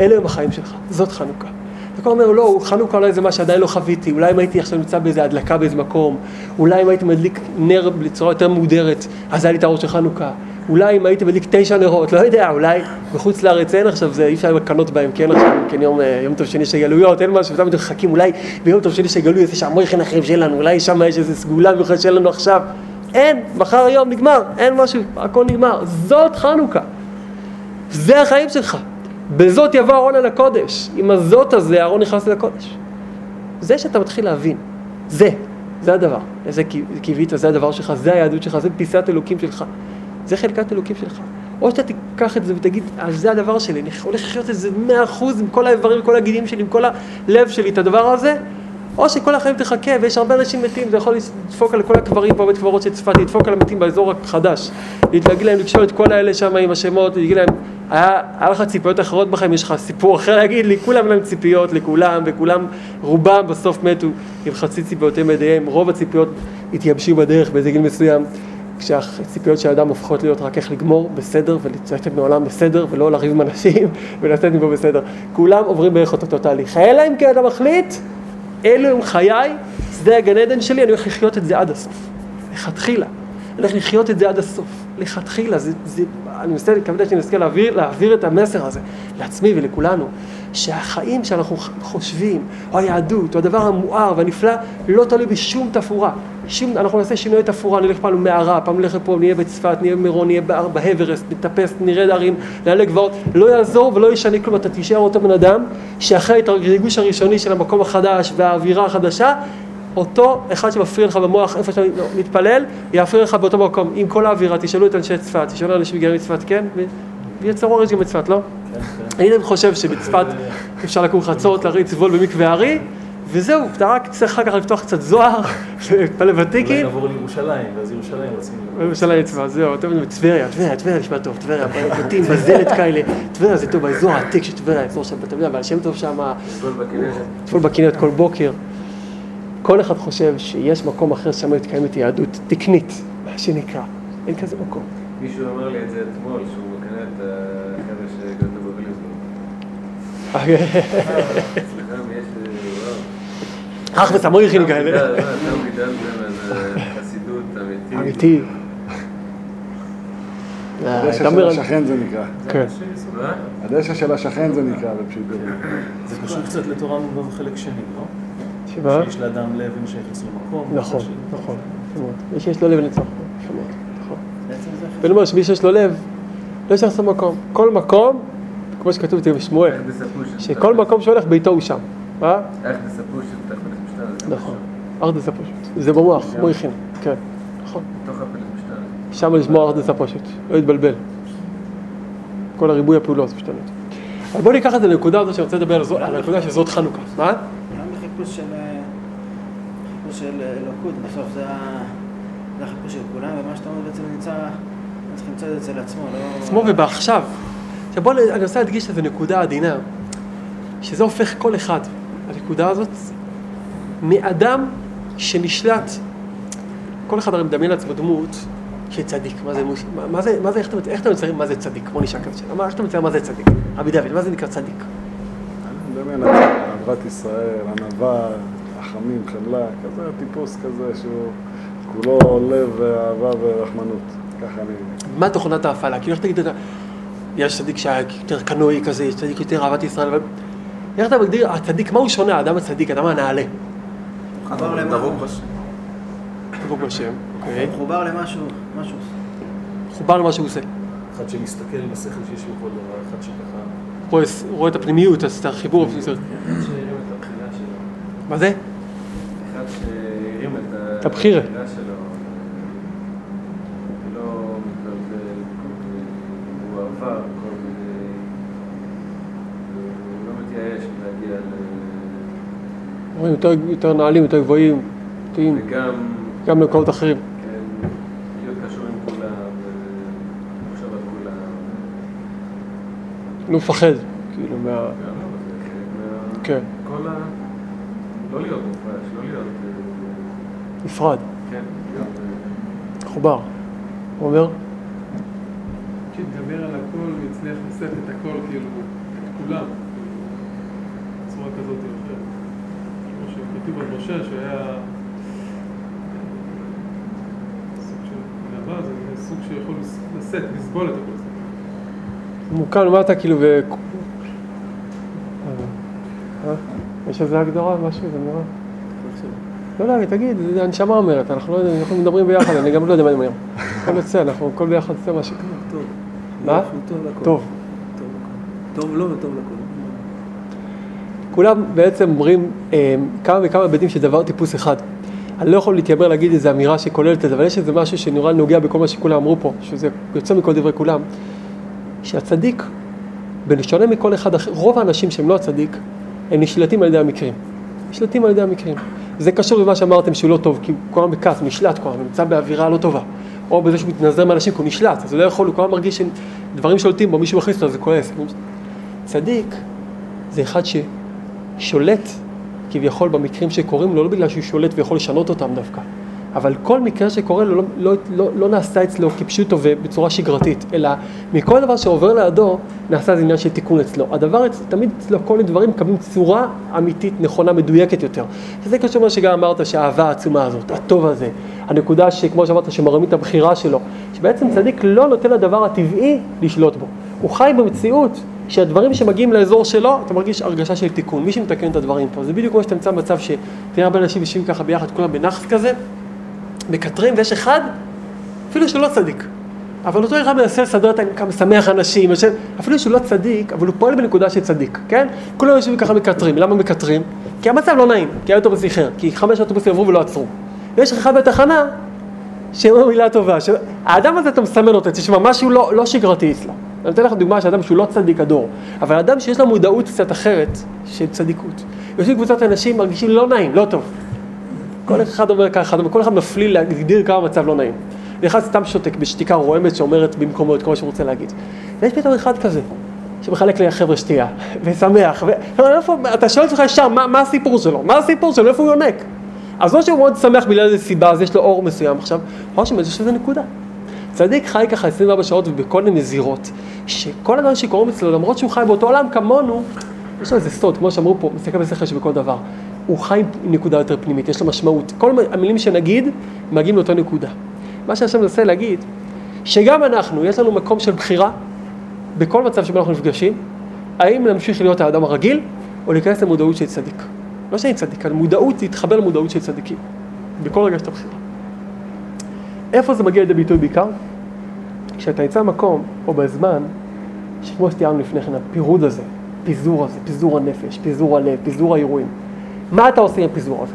אלה הם החיים שלך, זאת חנוכה. אתה אומר, לא, חנוכה אולי זה מה שעדיין לא חוויתי, אולי אם הייתי עכשיו נמצא באיזה הדלקה באיזה מקום, אולי אם הייתי מדליק נר בצורה יותר מודרת, אז היה לי את האור של חנוכה, אולי אם הייתי מדליק תשע נרות, לא יודע, אולי בחוץ לארץ אין עכשיו, זה אי אפשר לקנות בהם, כן עכשיו, כן יום, אה, יום טוב שני של גלויות, אין משהו, ותמיד מחכים, אולי ביום טוב שני של גלויות יש המון חן החיים שלנו, אולי שם יש איזה סגולה מיוחדת שלנו עכשיו, אין, מחר היום נגמר, אין משהו, הכל נגמר, זאת חנוכה, זה החיים שלך. בזאת יבוא אהרון אל הקודש. עם הזאת הזה אהרון נכנס אל הקודש. זה שאתה מתחיל להבין, זה, זה הדבר. איזה קיווית, זה הדבר שלך, זה היהדות שלך, זה פיסת אלוקים שלך. זה חלקת אלוקים שלך. או שאתה תיקח את זה ותגיד, אז זה הדבר שלי, אני הולך לחיות את זה מאה אחוז עם כל האיברים, כל הגידים שלי, עם כל הלב שלי, את הדבר הזה, או שכל החיים תחכה, ויש הרבה אנשים מתים, זה יכול לדפוק על כל הקברים פה בבית קברות של צפת, לדפוק על המתים באזור החדש, להגיד להם, לקשור את כל האלה שם עם השמות, להגיד להם, היה, היה לך ציפיות אחרות בחיים, יש לך סיפור אחר להגיד לי, כולם להם ציפיות, לכולם, וכולם, רובם בסוף מתו עם חצי ציפיותיהם בידיהם, רוב הציפיות התייבשו בדרך באיזה גיל מסוים, כשהציפיות של האדם הופכות להיות רק איך לגמור בסדר ולצאת מעולם בסדר ולא לריב עם אנשים ולצאת מפה בסדר. כולם עוברים בערך אותו תהליך. אלא אם כן אתה מחליט אלו הם חיי, שדה הגן עדן שלי, אני הולך לחיות את זה עד הסוף. לכתחילה. אני הולך לחיות את זה עד הסוף. לכתחילה, זה, זה, אני מנסה, כמובן שאני מנסה להעביר, להעביר את המסר הזה לעצמי ולכולנו, שהחיים שאנחנו חושבים, או היהדות, או הדבר המואר והנפלא, לא תלוי בשום תפאורה. שום, אנחנו נעשה שינוי תפאורה, נלך פעם למערה, פעם נלך לפה, נהיה בצפת, נהיה במירון, נהיה בהברסט, נטפס, נרד הרים, נעלה גבעות, לא יעזור ולא ישנה כלום, אתה תישאר אותו בן אדם, שאחרי את הריגוש הראשוני של המקום החדש והאווירה החדשה, אותו אחד שמפריע לך במוח איפה שאתה מתפלל, יפריע לך באותו מקום. עם כל האווירה, תשאלו את אנשי צפת, תשאלו אנשים מגיעים מצפת, כן? ויהיה צרור יש גם בצפת, לא? אני חושב שבצפת אפשר לקום חצות, להריץ וול במקווה הארי, וזהו, אתה רק צריך אחר כך לפתוח קצת זוהר, להתפלל ותיקין. אולי נעבור לירושלים, ואז ירושלים רוצים... ירושלים צבא, זהו, טבריה, טבריה, טבריה נשמע טוב, טבריה, בתים, בזלת כאלה, טבריה זה טוב, באזור העתיק של טבריה, האזור שם, אתה יודע, בעל שם טוב שם, טבול בכנרת כל בוקר. כל אחד חושב שיש מקום אחר שם מתקיימת יהדות תקנית, מה שנקרא, אין כזה מקום. מישהו אמר לי את זה אתמול, שהוא את החבר'ה שגדלו בוויליאמסבורג. אצלכם יש... אחמד המויכין כאלה. אתה גידלתם איזה חסידות אמיתית. אמיתי. הדשא של השכן זה נקרא. כן. הדשא של השכן זה נקרא בפשיטות. זה קשור קצת לתורה מובא בחלק שני, לא? שמה? שיש לאדם לב ונשייכת למקום. נכון, נכון. מי שיש לו לב נצח. נכון. ואני אומר שמי שיש לו לב, לא יש למקום. כל מקום, כמו שכתוב אצלי בשמואל, שכל מקום שהולך ביתו הוא שם. מה? איך תספרו? נכון. ארדס הפושט. זה במוח, מויכין. כן, נכון. שם לשמוע ארדס הפושט. לא להתבלבל. כל הריבוי הפעולות משתנות. אבל בואו ניקח את זה לנקודה הזאת שאני רוצה לדבר על הנקודה של זאת חנוכה. מה? גם בחיפוש של... חיפוש של אלוקות, בסוף זה החיפוש של כולם, ומה שאתה אומר בעצם נמצא... צריך למצוא את זה אצל עצמו, לא... עצמו ובעכשיו. עכשיו בואו, אני רוצה להדגיש איזו נקודה עדינה, שזה הופך כל אחד, הנקודה הזאת, מאדם שנשלט, כל אחד הרי מדמיין לעצמו דמות של צדיק, מה זה, מה, מה זה, מה זה, איך אתה, איך אתה מצייר מה זה צדיק? בוא נשאל כזה שאלה, איך אתה מצייר מה זה צדיק? רבי דוד, מה זה נקרא צדיק? אני מדמיין אהבת ישראל, ענווה, רחמים, חמלה, כזה טיפוס כזה שהוא כולו לב ואהבה ורחמנות. מה תוכנת ההפעלה? כאילו איך תגיד, יש צדיק שהיה יותר קנואי כזה, יש צדיק יותר אהבת ישראל, אבל... איך אתה מגדיר, הצדיק, מה הוא שונה, האדם הצדיק, האדם הנעלה? מחובר למשהו. דבוק בשם, אוקיי. מחובר למשהו, משהו. מחובר למה שהוא עושה. אחד שמסתכל בשכל שיש לו כל דבר, אחד שככה... רואה, רואה את הפנימיות, אז את החיבור. אחד שהרים את הבחירה שלו. מה זה? אחד שהרים את את הבחירה. שלו. לא מתבלבל, הוא עבר כל מיני... הוא לא מתייאש מלהגיע ל... רואים יותר, יותר נעלים, יותר גבוהים, טעים, וגם... גם למקומות אחרים. כן, להיות קשור עם כולם, ומחשב על כולם. לא מפחד, כאילו, מה... לא. כן, כל ה... לא להיות מופרש, לא להיות... אה, נפרד, כן. אה, מחובר. הוא אומר, שהתגבר על הכל והצליח לשאת את הכל, כאילו, את כולם, בצורה כזאת או אחרת. כמו שכתוב על משה, שהיה סוג זה שיכול לשאת, לסבול את הכל. מוקם למטה, כאילו, ו... אה? יש איזה הגדרה, משהו, זה נראה? לא יודע, תגיד, זה הנשמה אומרת, אנחנו לא יודעים, אנחנו מדברים ביחד, אני גם לא יודע מה אני אומר. הכל יוצא, אנחנו הכל ביחד יוצא משהו כזה. טוב. מה? טוב. טוב. טוב לכל. טוב לכל. כולם בעצם אומרים אה, כמה וכמה היבטים של דבר טיפוס אחד. אני לא יכול להתיימר להגיד איזו אמירה שכוללת את זה, אבל יש איזה משהו שנורא נוגע בכל מה שכולם אמרו פה, שזה יוצא מכל דברי כולם, שהצדיק, בשונה מכל אחד אחר, רוב האנשים שהם לא הצדיק, הם נשלטים על ידי המקרים. נשלטים על ידי המקרים. זה קשור למה שאמרתם שהוא לא טוב, כי הוא כל הזמן בכעס, נשלט כל הזמן, נמצא באווירה לא טובה. או בזה שהוא מתנזר מאנשים, כי הוא נשלט, אז הוא לא יכול, הוא כל הזמן מרגיש שדברים שולטים בו, מישהו מכניס אותו, זה כועס. צדיק זה אחד ששולט כביכול במקרים שקורים לו, לא בגלל שהוא שולט ויכול לשנות אותם דווקא, אבל כל מקרה שקורה לו לא, לא, לא, לא נעשה אצלו כפשוטו ובצורה שגרתית, אלא מכל דבר שעובר לידו, נעשה איזה עניין של תיקון אצלו. הדבר, אצ- תמיד אצלו כל מיני דברים מקבלים צורה אמיתית, נכונה, מדויקת יותר. וזה קשור למה שגם אמרת, שהאהבה העצומה הזאת, הטוב הזה, הנקודה שכמו שאמרת, שמרמים את הבחירה שלו, שבעצם צדיק לא נותן לדבר הטבעי לשלוט בו. הוא חי במציאות שהדברים שמגיעים לאזור שלו, אתה מרגיש הרגשה של תיקון, מי שמתקן את הדברים פה. זה בדיוק כמו שאתה נמצא במצב שתראה הרבה אנשים יושבים ככה ביחד, כולם בנאחס כזה, מקטרים, ויש אחד, אפילו שהוא לא צדיק, אבל אותו אחד מנסה לסדר את העניין, משמח אנשים, יושב, אפילו שהוא לא צדיק, אבל הוא פועל בנקודה של צדיק, כן? כולם יושבים ככה מקטרים, למה מקטרים? כי המצב לא נעים, כי האוטובוס איחר, כי חמש אוטובוסים עברו ולא עצרו. ויש לך אחד בתחנה, שאומר מילה טובה, ש... האדם הזה אתה מסמן אותו, תשמע, משהו לא, לא שגרתי אצלו. אני אתן לך דוגמה של אדם שהוא לא צדיק הדור, אבל אדם שיש לו מודעות קצת אחרת של צדיקות. יושבים קבוצת אנשים, מרגישים לא נעים, לא טוב. כל אחד אומר ככה, כל אחד מפליל להגדיר כמה המצב לא נעים. ואחד סתם שותק בשתיקה רועמת שאומרת במקומו את כל מה שהוא רוצה להגיד. ויש פתאום אחד כזה, שמחלק לחבר'ה שתייה, ושמח, ו... לא, איפה, אתה שואל את עצמך ישר, מה, מה הסיפור שלו? מה הסיפור שלו? איפה הוא יונק? אז או שהוא מאוד שמח בגלל איזה סיבה, אז יש לו אור מסוים עכשיו, או שיש איזה נקודה. צדיק חי ככה 24 שעות ובכל מיני זירות, שכל אדם שקוראים אצלו, למרות שהוא חי באותו עולם כמונו, יש לו איזה סוד, כמו שאמרו פה, מסתכל בשכל שבכל דבר. הוא חי עם נקודה יותר פנימית, יש לו משמעות. כל המילים שנגיד, מגיעים לאותה נקודה. מה שהשם מנסה להגיד, שגם אנחנו, יש לנו מקום של בחירה, בכל מצב שבו אנחנו נפגשים, האם להמשיך להיות האדם הרגיל, או להיכנס למודעות של צדיק. לא שאני צדיק, אבל מודעות, להתחבר למודעות של צדיקים. בכל רגע שאתה בחירה. איפה זה מגיע לידי ביטוי בעיקר? כשאתה נמצא במקום, או בזמן, שכמו שתיארנו לפני כן, הפירוד הזה, פיזור הזה, פיזור הנפש, פיזור הלב, פיזור האירועים. מה אתה עושה עם הפיזור הזה?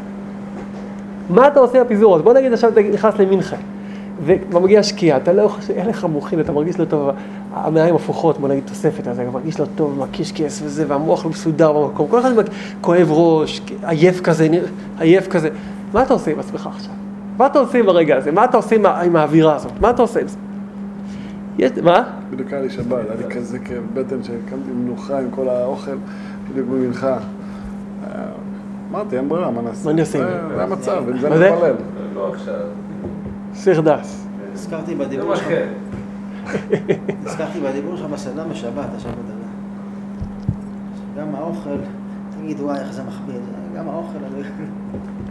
מה אתה עושה עם הפיזור הזה? בוא נגיד עכשיו אתה נכנס למינכן, וכבר מגיע שקיעה, אתה לא יכול, אין לך מוחין, אתה מרגיש לא טוב, המעיים הפוכות, בוא נגיד תוספת, אז אתה מרגיש לא טוב, מקיש כס וזה, והמוח לא מסודר במקום, כל אחד כואב ראש, עייף כזה, עייף כזה. מה אתה עושה עם עצמך עכשיו? מה אתה עושה עם הרגע הזה? מה אתה עושה עם, האווירה הזאת? מה אתה עושה עם זה? יש, מה? בדיוק היה לי שבת, היה לי כזה כאב בטן שקמתי מנוחה עם כל האוכל, בדיוק במנחה. אה, אמרתי, אין ברירה, מה נעשה? מה אני אעשה עם זה זה? המצב, עם זה מה זה? נתפלל. לא עכשיו. סיך דס. הזכרתי בדיבור שלך, אחר. הזכרתי בדיבור שלך בסדנה בשבת, השבת עליה. גם האוכל, תגיד וואי איך זה מחביא, זה- גם האוכל, אני...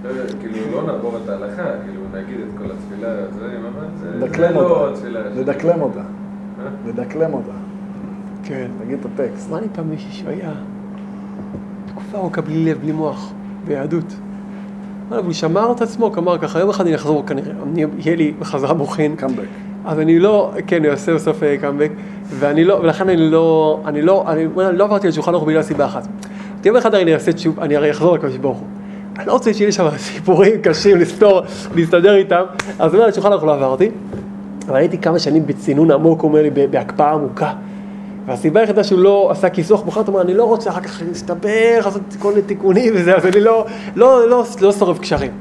לא יודע, כאילו לא נעבור את ההלכה, כאילו נגיד את כל התפילה, זה, אבל זה לדקלם לא אותה, התפילה. לדקלם אותה, אה? לדקלם אותה. כן. תגיד את הטקסט. מה אני פעם מישהי שהיה תקופה ארוכה בלי לב, בלי מוח, ביהדות. אבל הוא שמר את עצמו, כלומר ככה, יום אחד אני אחזור כנראה, אני, יהיה לי בחזרה מוחין, קאמבק. אז אני לא, כן, אני עושה בסוף קאמבק, ואני לא, ולכן אני לא, אני לא, אני לא עברתי על שולחן ערוך בגלל סיבה אחת. יום אחד אני אעשה תשוב, אני הרי אחזור לקדוש ברוך הוא. אני לא רוצה שיהיה שם סיפורים קשים לפתור, להסתדר איתם, אז על שולחן ערוך לא עברתי, אבל הייתי כמה שנים בצינון עמוק, הוא אומר לי, בהקפאה עמוקה. והסיבה היחידה שהוא לא עשה כיסוח מאוחר, הוא אומר, אני לא רוצה אחר כך להסתבך, לעשות כל מיני תיקונים וזה, אז אני לא, לא, לא, לא שורף קשרים.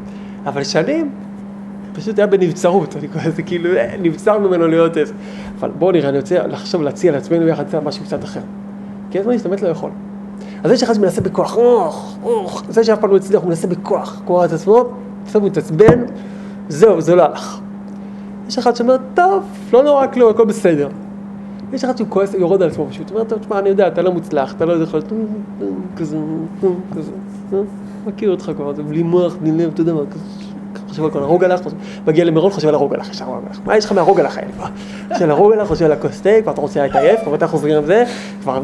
אבל שנים, פשוט היה בנבצרות, אני קורא לזה כאילו, אה, נבצר ממנו להיות איזה. אבל בואו נראה, אני רוצה לחשוב, להציע לעצמנו יחד משהו קצת אחר. כי הזמן להשתמט לא יכול. אז יש אחד שמנסה בכוח, אוח, אוח, זה שאף פעם לא הצליח, הוא מנסה בכוח, קורא את עצמו, בסוף הוא מתעצבן, זהו, זה לא הלך. יש אחד שאומר, טוב, לא נורא כלום, הכל בסדר. יש אחד שהוא כועס, יורד על עצמו פשוט, אומר, טוב, תשמע, אני יודע, אתה לא מוצלח, אתה לא יכול, כזה, כזה, מכיר אותך כבר, זה בלי מוח, בלי לב, אתה יודע מה, כזה, חושב על כל הרוג הלך, מגיע למירון, חושב על הרוג הלך, ישר הרוג הלך. מה יש לך מהרוג הלך האלה? חושב על הרוג הלך, חושב על הכוס תה, כבר אתה רוצה להתעייף, כבר אתה חוזרים על זה, כבר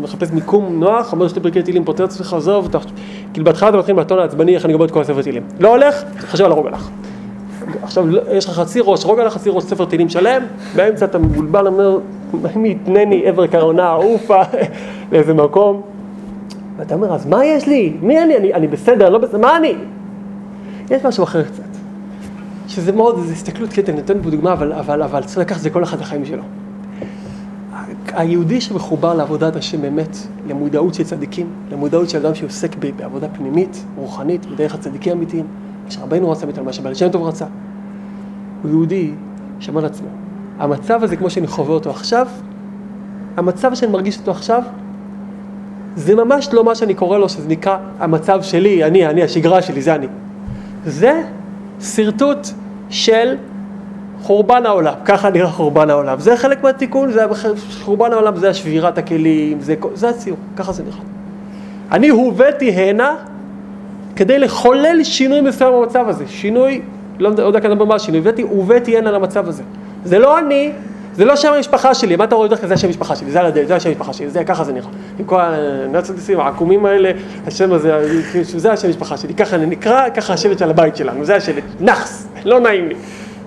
מחפש מיקום נוח, אומר שתי פרקי טילים, פותר עצמך, עזוב, כאילו בהתחלה אתה מתחיל בטון העצבני, איך אני גומר את כל הספר טילים. לא הולך, חושב על הרוג הלך. עכשיו יש לך חצי ראש, רוג הלך חצי ראש ספר טילים שלם, באמצע אתה מבולבל, אומר, מי יתנני עבר קרונה, עופה, לאיזה מקום. ואתה אומר, אז מה יש לי? מי אני? אני, אני בסדר, לא בסדר, מה אני? יש משהו אחר קצת. שזה מאוד, זו הסתכלות, כן, אני נותן פה דוגמה, אבל, אבל, אבל צריך לקחת את זה כל אחד לחיים שלו. היהודי שמחובר לעבודת השם באמת, למודעות של צדיקים, למודעות של אדם שעוסק בעבודה פנימית, רוחנית, בדרך הצדיקים האמיתיים, שרבנו רצה מאיתנו, מה שבעל שם טוב רצה. הוא יהודי שאומר לעצמו, המצב הזה כמו שאני חווה אותו עכשיו, המצב שאני מרגיש אותו עכשיו, זה ממש לא מה שאני קורא לו, שזה נקרא המצב שלי, אני, אני, השגרה שלי, זה אני. זה שרטוט של חורבן העולם, ככה נראה חורבן העולם. זה חלק מהתיקון, זה חורבן העולם, זה השבירת הכלים, זה, זה הציור, ככה זה נראה. אני הובאתי הנה כדי לחולל שינוי מסוים במצב הזה. שינוי, לא יודע כמה מה השינוי, הבאתי, הובאתי הנה למצב הזה. זה לא אני, זה לא שם המשפחה שלי, מה אתה רואה כלל? זה השם המשפחה שלי, זה על הדלת, זה השם המשפחה שלי, זה, ככה זה נראה. עם כל הנאצדיסים העקומים האלה, השם הזה, זה השם המשפחה שלי, ככה אני נקרא, ככה השבט של הבית שלנו, זה השלט, נאחס, לא נעים לי.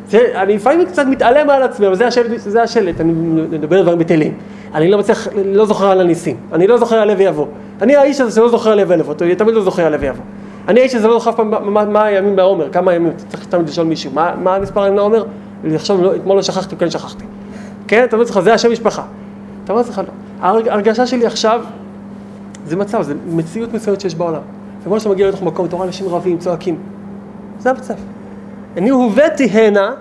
זה, אני לפעמים קצת מתעלם על עצמי, אבל זה השלט, זה השלט, אני מדבר דברים בטלים. אני לא מצליח, לא זוכר על הניסים, אני לא זוכר על לב ויבוא. אני האיש הזה שלא זוכר על לב ויבוא, תמיד לא זוכר על לב ויבוא. אני האיש הזה לא זוכר אף פעם מה, מה הימים בעומר, כמה ימים, צריך תמיד לשאול מישהו, מה, מה המספר הימים לעומר? עכשיו, לא, אתמול לא שכחתי, כן שכחתי. כן, אתה אומר לעצמך, זה השם משפחה. אתה אומר לעצמך, לא. ההרגשה שלי עכשיו, זה מצב, זה מציאות מסוימת שיש בעולם. כמו שאתה מגיע לתוך מקום, אתה רואה אנשים רבים, צועקים. זה המצב. אני הובאתי הנה,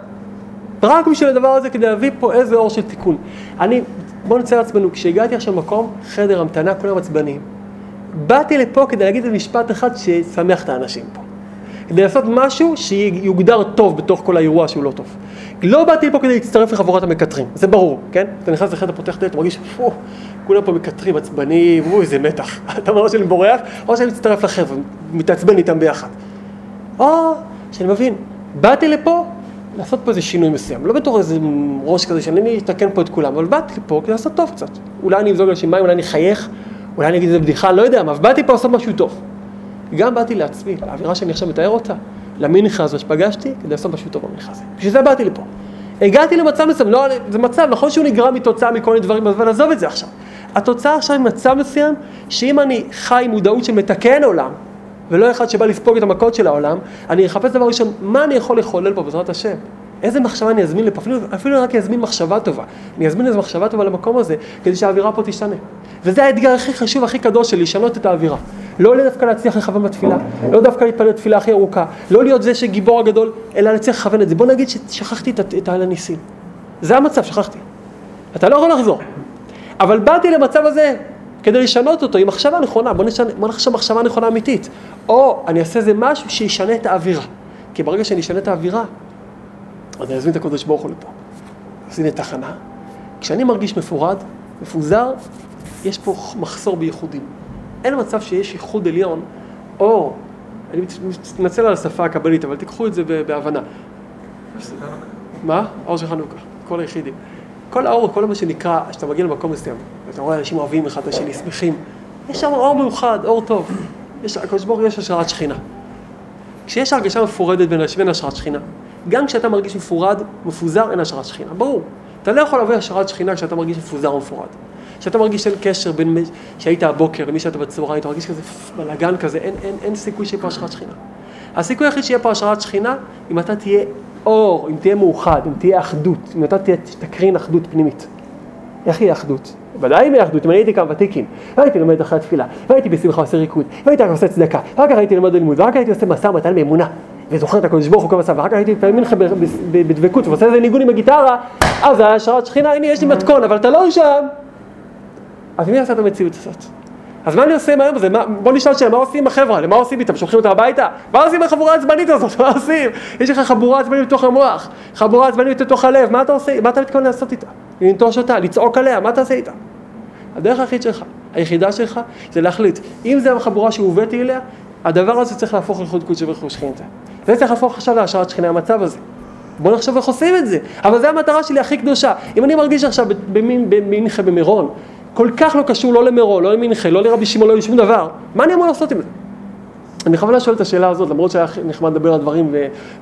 רק בשביל הדבר הזה, כדי להביא פה איזה אור של תיקון. אני, בואו נצא לעצמנו, כשהגעתי עכשיו למקום, חדר המתנה, כולם עצבניים. באתי לפה כדי להגיד איזה משפט אחד שישמח את האנשים פה. כדי לעשות משהו שיוגדר טוב בתוך כל האירוע שהוא לא טוב. לא באתי לפה כדי להצטרף לחבורת המקטרים, זה ברור, כן? אתה נכנס לחדר, פותח דלת, מרגיש, פו, כולם פה מקטרים, עצבנים, אוי, איזה מתח. אתה אומר שאני בורח, או שאני מצטרף לחבר'ה, מתעצבן איתם ביחד. או שאני מבין, באתי לפה לעשות פה איזה שינוי מסוים, לא בתור איזה ראש כזה שאני אתקן פה את כולם, אבל באתי לפה כדי לעשות טוב קצת. אולי אני אבזוג על שמיים, אולי אני אחייך, אולי אני אגיד איזה בדיחה, לא יודע מה, אבל באתי פה לעשות משהו טוב. גם באתי לעצמי, לאווירה שאני עכשיו מתאר אותה, למינכה הזו שפגשתי, כדי לעשות משהו טוב במינכה הזה. בשביל זה באתי לפה. הגעתי למצב מסוים, לא, זה מצב, נכון שהוא נגרם מתוצאה מכל מיני דברים, אבל עזוב את זה עכשיו. התוצאה עכשיו היא מצב מסוים, שאם אני חי מודעות שמתקן עולם, ולא אחד שבא לספוג את המכות של העולם, אני אחפש דבר ראשון, מה אני יכול לחולל פה בעזרת השם? איזה מחשבה אני אזמין לפה, אפילו, אפילו רק אזמין מחשבה טובה. אני אזמין איזו מחשבה טובה למקום הזה, כדי שהאווירה פה תשתנה. וזה האתגר הכי חשוב, הכי קדוש שלי, לשנות את האווירה. לא דווקא להצליח לכוון בתפילה, לא דווקא להתפלל תפילה הכי ארוכה, לא להיות זה שגיבור הגדול, אלא להצליח לכוון את זה. בוא נגיד ששכחתי את, את הניסים. זה המצב, שכחתי. אתה לא יכול לחזור. אבל באתי למצב הזה כדי לשנות אותו עם מחשבה נכונה, בוא, נשנה, בוא נחשב מחשבה נכונה אמיתית. או אני אעשה איזה משהו שישנה את האווירה. כי ברגע שאני אשנה את האווירה, אז אני אזמין את הקודש ברוך הוא לפה. אז הנה תחנה. כשאני מרגיש מפורד, מפוזר, יש פה מחסור בייחודים. אין מצב שיש ייחוד עליון, או, אני מתנצל על השפה הקבלית, אבל תיקחו את זה בהבנה. מה? האור של חנוכה, כל היחידים. כל האור, כל מה שנקרא, כשאתה מגיע למקום מסוים, ואתה רואה אנשים אוהבים אחד את השני, שמחים, יש שם אור מיוחד, אור טוב. יש, הקדוש ברוך הוא יש השראת שכינה. כשיש הרגשה מפורדת בין בין השראת שכינה, גם כשאתה מרגיש מפורד, מפוזר, אין השראת שכינה, ברור. אתה לא יכול להביא השראת שכינה כשאתה מרגיש מפוזר או כשאתה מרגיש שאין קשר בין מי שהיית הבוקר למי שאתה בצהריים, אתה מרגיש כזה בלאגן כזה, אין, אין, אין סיכוי שיהיה פה השראת שכינה. הסיכוי היחיד שיהיה פה השראת שכינה, אם אתה תהיה אור, אם תהיה מאוחד, אם תהיה אחדות, אם אתה תהיה, תקרין אחדות פנימית. איך יהיה אחדות? ודאי אם יהיה אחדות, אם אני הייתי כמה ותיקין, והייתי לומד אחרי התפילה, והייתי בשמחה עושה ריקוד, והייתי רק עושה צדקה, ואחר כך הייתי לומד לימוד, ואחר כך הייתי עושה משא ומתן מאמונה, וזוכר את הקדוש ברוך הוא כל מצב, ואחר כך הייתי מתפלל מנחה בדבקות, ועושה איזה ניגון עם הגיטרה, אז היה השראת שכינה, הנה יש לי מתכון, אבל אתה לא שם. אז מי עשה את המציאות הזאת? אז מה אני עושה עם היום הזה? בוא נשאל שאלה, מה עושים עם החבר'ה האלה? מה עושים איתם? שולחים אותם הביתה? מה עושים עם החבורה העצבנית הזאת? מה עושים? יש לך חבורה עצבנית בתוך המוח, חבורה עצבנית בתוך הלב, מה אתה עושה? מה אתה מתכוון לעשות איתה? לנטוש אותה, לצעוק עליה, מה תעשה איתה? הדרך היחיד שלך, היחידה שלך, זה להחליט. אם זה החבורה שהובאתי אליה, הדבר הזה צריך להפוך לחוד קודשא ברכו שכינתה. זה צריך להפוך עכשיו להשארת שכינה המצב הזה. בוא נחשוב איך עושים את זה. אבל זו המטרה שלי הכי קדושה. אם אני מרגיש עכשיו במינכה במירון, כל כך לא קשור לא למירון, לא למינכה, לא לרבי שמעון, לא לשום דבר, מה אני אמור לעשות עם זה? אני בכוונה שואל את השאלה הזאת, למרות שהיה נחמד לדבר על דברים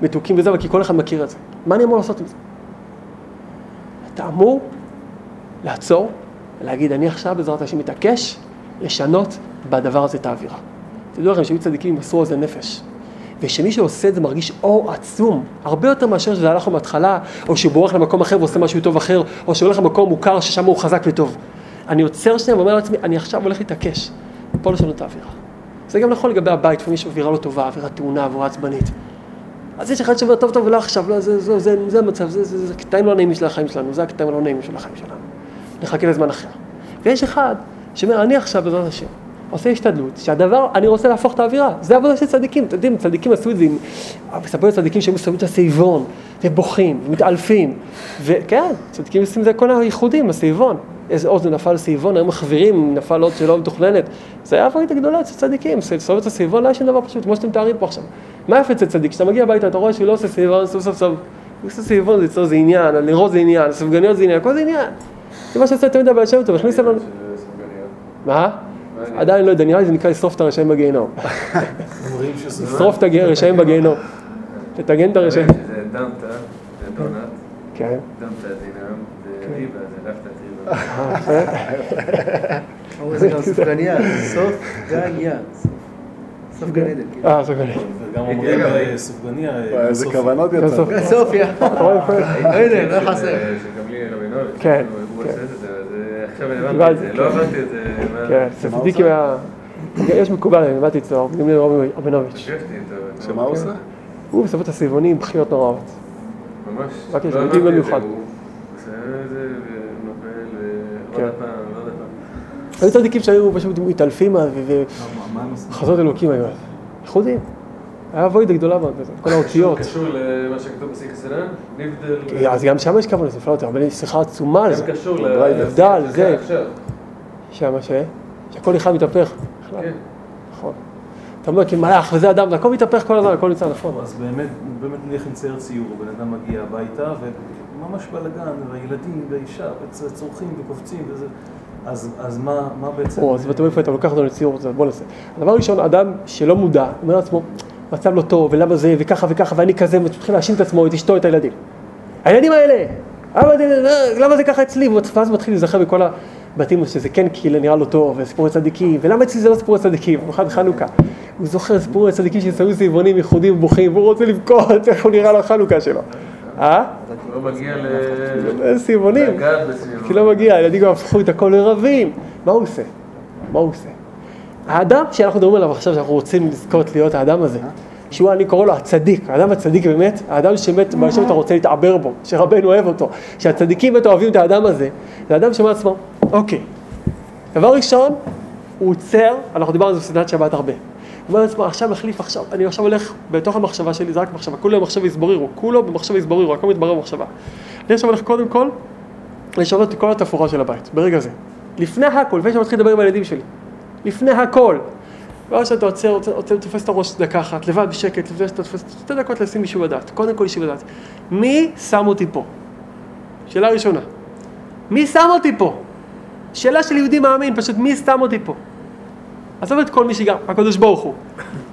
מתוקים וזה, אבל כי כל אחד מכיר את זה. מה אני אמור לעשות עם זה? אתה אמור לעצור ולהגיד, אני עכשיו בעזרת השם מתעקש לשנות בדבר הזה את האווירה. תדעו לכם שהיו צדיקים מסרו על זה נפש. ושמי שעושה את זה מרגיש אור עצום, הרבה יותר מאשר שזה הלך לו מההתחלה, או שהוא בורח למקום אחר ועושה משהו טוב אחר, או שהוא הולך למקום מוכר ששם הוא חזק וטוב. אני עוצר שנייה ואומר לעצמי, אני עכשיו הולך להתעקש, פה לשנות את האווירה. זה גם נכון לגבי הבית, לפעמים יש אווירה לא טובה, אווירה טעונה, אווירה עצבנית. אז יש אחד שאומר, טוב, טוב, לא עכשיו, לא, זה, זה, זה, זה המצב, זה, זה, זה הקטעים לא נעימים של החיים שלנו, זה הקטעים הלא נעימים של החיים שלנו. נחכה לזמן אחר. ויש אחד שאומר, אני עכשיו, בעזרת השם, עושה השתדלות, שהדבר, אני רוצה להפוך את האווירה, זה עבודה של צדיקים, אתם יודעים, צדיקים עשו את זה עם, מספר לי צדיקים שהם שמים את הסביבון, ובוכים, ומתעלפים, וכן, צדיקים עושים את זה כל הייחודים, הסביבון, איזה אוזן נפל סביבון, היו מחווירים, נפל עוד שלא מתוכננת, זה היה עבודית הגדולה אצל צדיקים, לסובב את הסביבון לא היה שום דבר פשוט, כמו שאתם מתארים פה עכשיו. מה יפה אצל צדיק? כשאתה מגיע הביתה, אתה רואה שהוא לא עושה סביבון, סוף סוף סוף, הוא עושה סביבון, זה אצלו זה עניין, הנרות זה עניין, ספגניות זה עניין, הכל זה עניין. זה מה שעושה תמיד הבעל שם טוב, הכניס לנו... מה? עדיין לא יודע, נראה לי זה נקרא לשרוף את הרשעים בגיהנום. אומרים שזה... לשרוף את הרשעים בגיהנום. תטגן את הרשעים. זה דמתה, זה דונט, כן. דמתה דינם, זה ריבה, זה רפתת ריבה. אה, יפה. אמרו זה גם סופגניה, סוף. סוף גן עדן. אה, זה כזה. וגם אומרים אה, סופגניה... אה, איזה כוונות יצא. סופיה. לא חסר. שגם לי רבינוביץ', כן, הוא כן. עושה את זה, עכשיו קיבלתי, הבנתי את זה, כן. לא הבנתי את זה, מה- כן, צדיקים היה... יש מקובל, אני למדתי אצלו, עובדים לי רבינוביץ'. נפגשתי איתו. שמה הוא עושה? הוא מספר את הסביבונים, בכיות נוראות. ממש. רק יש לא עובדים הבנתי את במיוחד. כן. פעם. היו צדיקים שהיו פשוט מתעלפים עושים? וחזות אלוקים היו אז. היה אבוידה גדולה מאוד בזה, כל האותיות. קשור למה שכתוב בסיקה סלן? נבדל... כי אז גם שם יש זה נפלא יותר, אבל יש שיחה עצומה על זה. גם קשור. נבדל, זה. שמה ש... שהכל אחד מתהפך. כן. נכון. אתה אומר כמלאך וזה אדם, זה הכל מתהפך כל הזמן, הכל נמצא נכון. אז באמת, באמת נניח עם צייר ציור, בן אדם מגיע הביתה, וממש בלאגן, והילדים והאישה, וצורכים וקופצים וזה, אז, אז מה, מה בעצם... או, אז אתה איפה אתה לוקח אותנו לציור, בוא נעשה. הדבר ראשון, אדם שלא מודע, אומר לעצמו, מצב לא טוב, ולמה זה, וככה וככה, ואני כזה, ומתחיל להאשים את עצמו, את אשתו, את הילדים. הילדים האלה, למה זה, למה זה ככה אצלי? ואז מתחיל להיזכר בכל הבתים שזה כן כאילו נראה לו טוב, וסיפורי צדיקים, ולמה אצלי זה לא סיפורי צדיקים, במיוחד חנוכה. הוא זוכר סיפורי צדיקים ששמים סביבונים ייחודים ובוכים, והוא רוצה לבכות, איך הוא נראה לחנוכה שלו. אה? לא מגיע ל... סביבונים. בסביבון. כי לא מגיע, הילדים הפכו את הכל לרבים. מה הוא עושה? מה הוא עושה? האדם שאנחנו מדברים עליו עכשיו, שאנחנו רוצים לזכות להיות האדם הזה, שהוא, אני קורא לו הצדיק, האדם הצדיק באמת, האדם שבאמת, בהשם אתה רוצה להתעבר בו, שרבנו אוהב אותו, שהצדיקים באמת אוהבים את האדם הזה, זה אדם שאומר לעצמו, אוקיי, דבר ראשון, הוא עוצר, אנחנו דיברנו על זה בסדנת שבת הרבה. הוא אומר לעצמו, עכשיו החליף עכשיו, אני עכשיו הולך בתוך המחשבה שלי, זה רק מחשבה, כולו במחשב יסברירו, כולו במחשב יסברירו, הכל מתברר במחשבה. אני עכשיו הולך קודם כל לשנות את כל התפאורה של הבית, ברגע זה. לפני הכל, לפני שאני מתחיל לדבר עם הילדים שלי. לפני הכל. ואז שאתה עוצר, עוצר, תופס את הראש דקה אחת, לבד בשקט, לפני שאתה תופס שתי דקות לשים מישהו לדעת. קודם כל מישהו לדעת. מי שם אותי פה? שאלה ראשונה. מי שם אותי פה? שאלה של יהודי מאמין, פשוט מי שם אותי פה? עזוב את כל מי שגר, הקדוש ברוך הוא.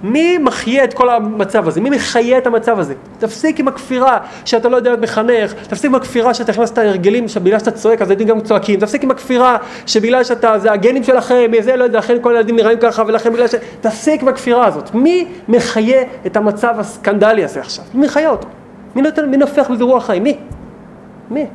מי מחיה את כל המצב הזה? מי מחיה את המצב הזה? תפסיק עם הכפירה שאתה לא יודע להיות מחנך, תפסיק עם הכפירה שאתה הכנסת הרגלים שבגלל שאתה צועק אז הילדים גם צועקים, תפסיק עם הכפירה שבגלל שאתה, זה הגנים שלכם, זה לא יודע, לכן כל הילדים נראים ככה ולכן בגלל ש... תפסיק עם הכפירה הזאת. מי מחיה את המצב הסקנדלי הזה עכשיו? מי מחיה אותו? מי נופח בזה רוח חיים? מי? מי?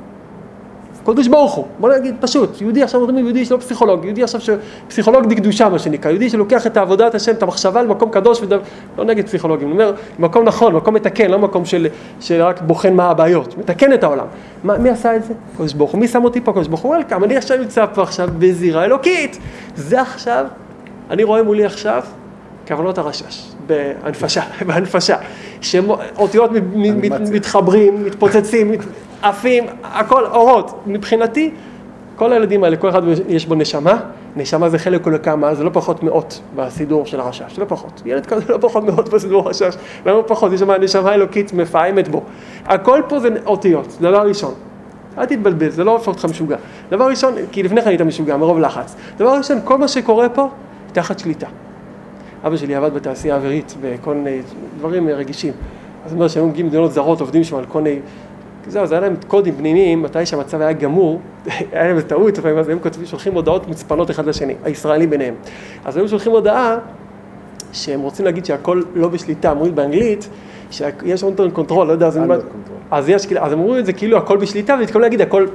קודש ברוך הוא, בוא נגיד פשוט, יהודי עכשיו אומרים יהודי שלא פסיכולוג, יהודי עכשיו ש... פסיכולוג דקדושה מה שנקרא, יהודי שלוקח את עבודת השם, את המחשבה למקום קדוש, ודבר, לא נגד פסיכולוגים, אני אומר, מקום נכון, מקום מתקן, לא מקום של, של רק בוחן מה הבעיות, מתקן את העולם. מה, מי עשה את זה? קודש ברוך הוא, מי שם אותי פה? קודש ברוך הוא, וולקאם, אני עכשיו נמצא פה עכשיו בזירה אלוקית, זה עכשיו, אני רואה מולי עכשיו כוונות הרשש, בהנפשה, בהנפשה, שאותיות. מתחברים, מתפוצצים, מת- עפים, הכל אורות. מבחינתי, כל הילדים האלה, כל אחד יש בו נשמה, נשמה זה חלק כל כמה, זה לא פחות מאות בסידור של הרשש, לא פחות. ילד כזה לא פחות מאות בסידור הרשש, למה פחות? יש שם נשמה אלוקית מפעמת בו. הכל פה זה אותיות, דבר ראשון. אל תתבלבל, זה לא הופך אותך משוגע. דבר ראשון, כי לפני כן היית משוגע, מרוב לחץ. דבר ראשון, כל מה שקורה פה, תחת שליטה. אבא שלי עבד בתעשייה האווירית בכל מיני דברים רגישים. אז אני אומר שהיו מגיעים מדינות זרות, עובדים שם על כל מיני... זהו, זה היה להם קודים פנימיים, מתי שהמצב היה גמור, היה להם איזה טעות לפעמים, אז הם כותבים, שולחים הודעות מוצפנות אחד לשני, הישראלים ביניהם. אז היו שולחים הודעה שהם רוצים להגיד שהכל לא בשליטה, אומרים באנגלית, שיש under control, לא יודע, אז. אז, יש, כאילו- אז הם אומרים את זה כאילו הכל בשליטה, והתכוונו להגיד הכל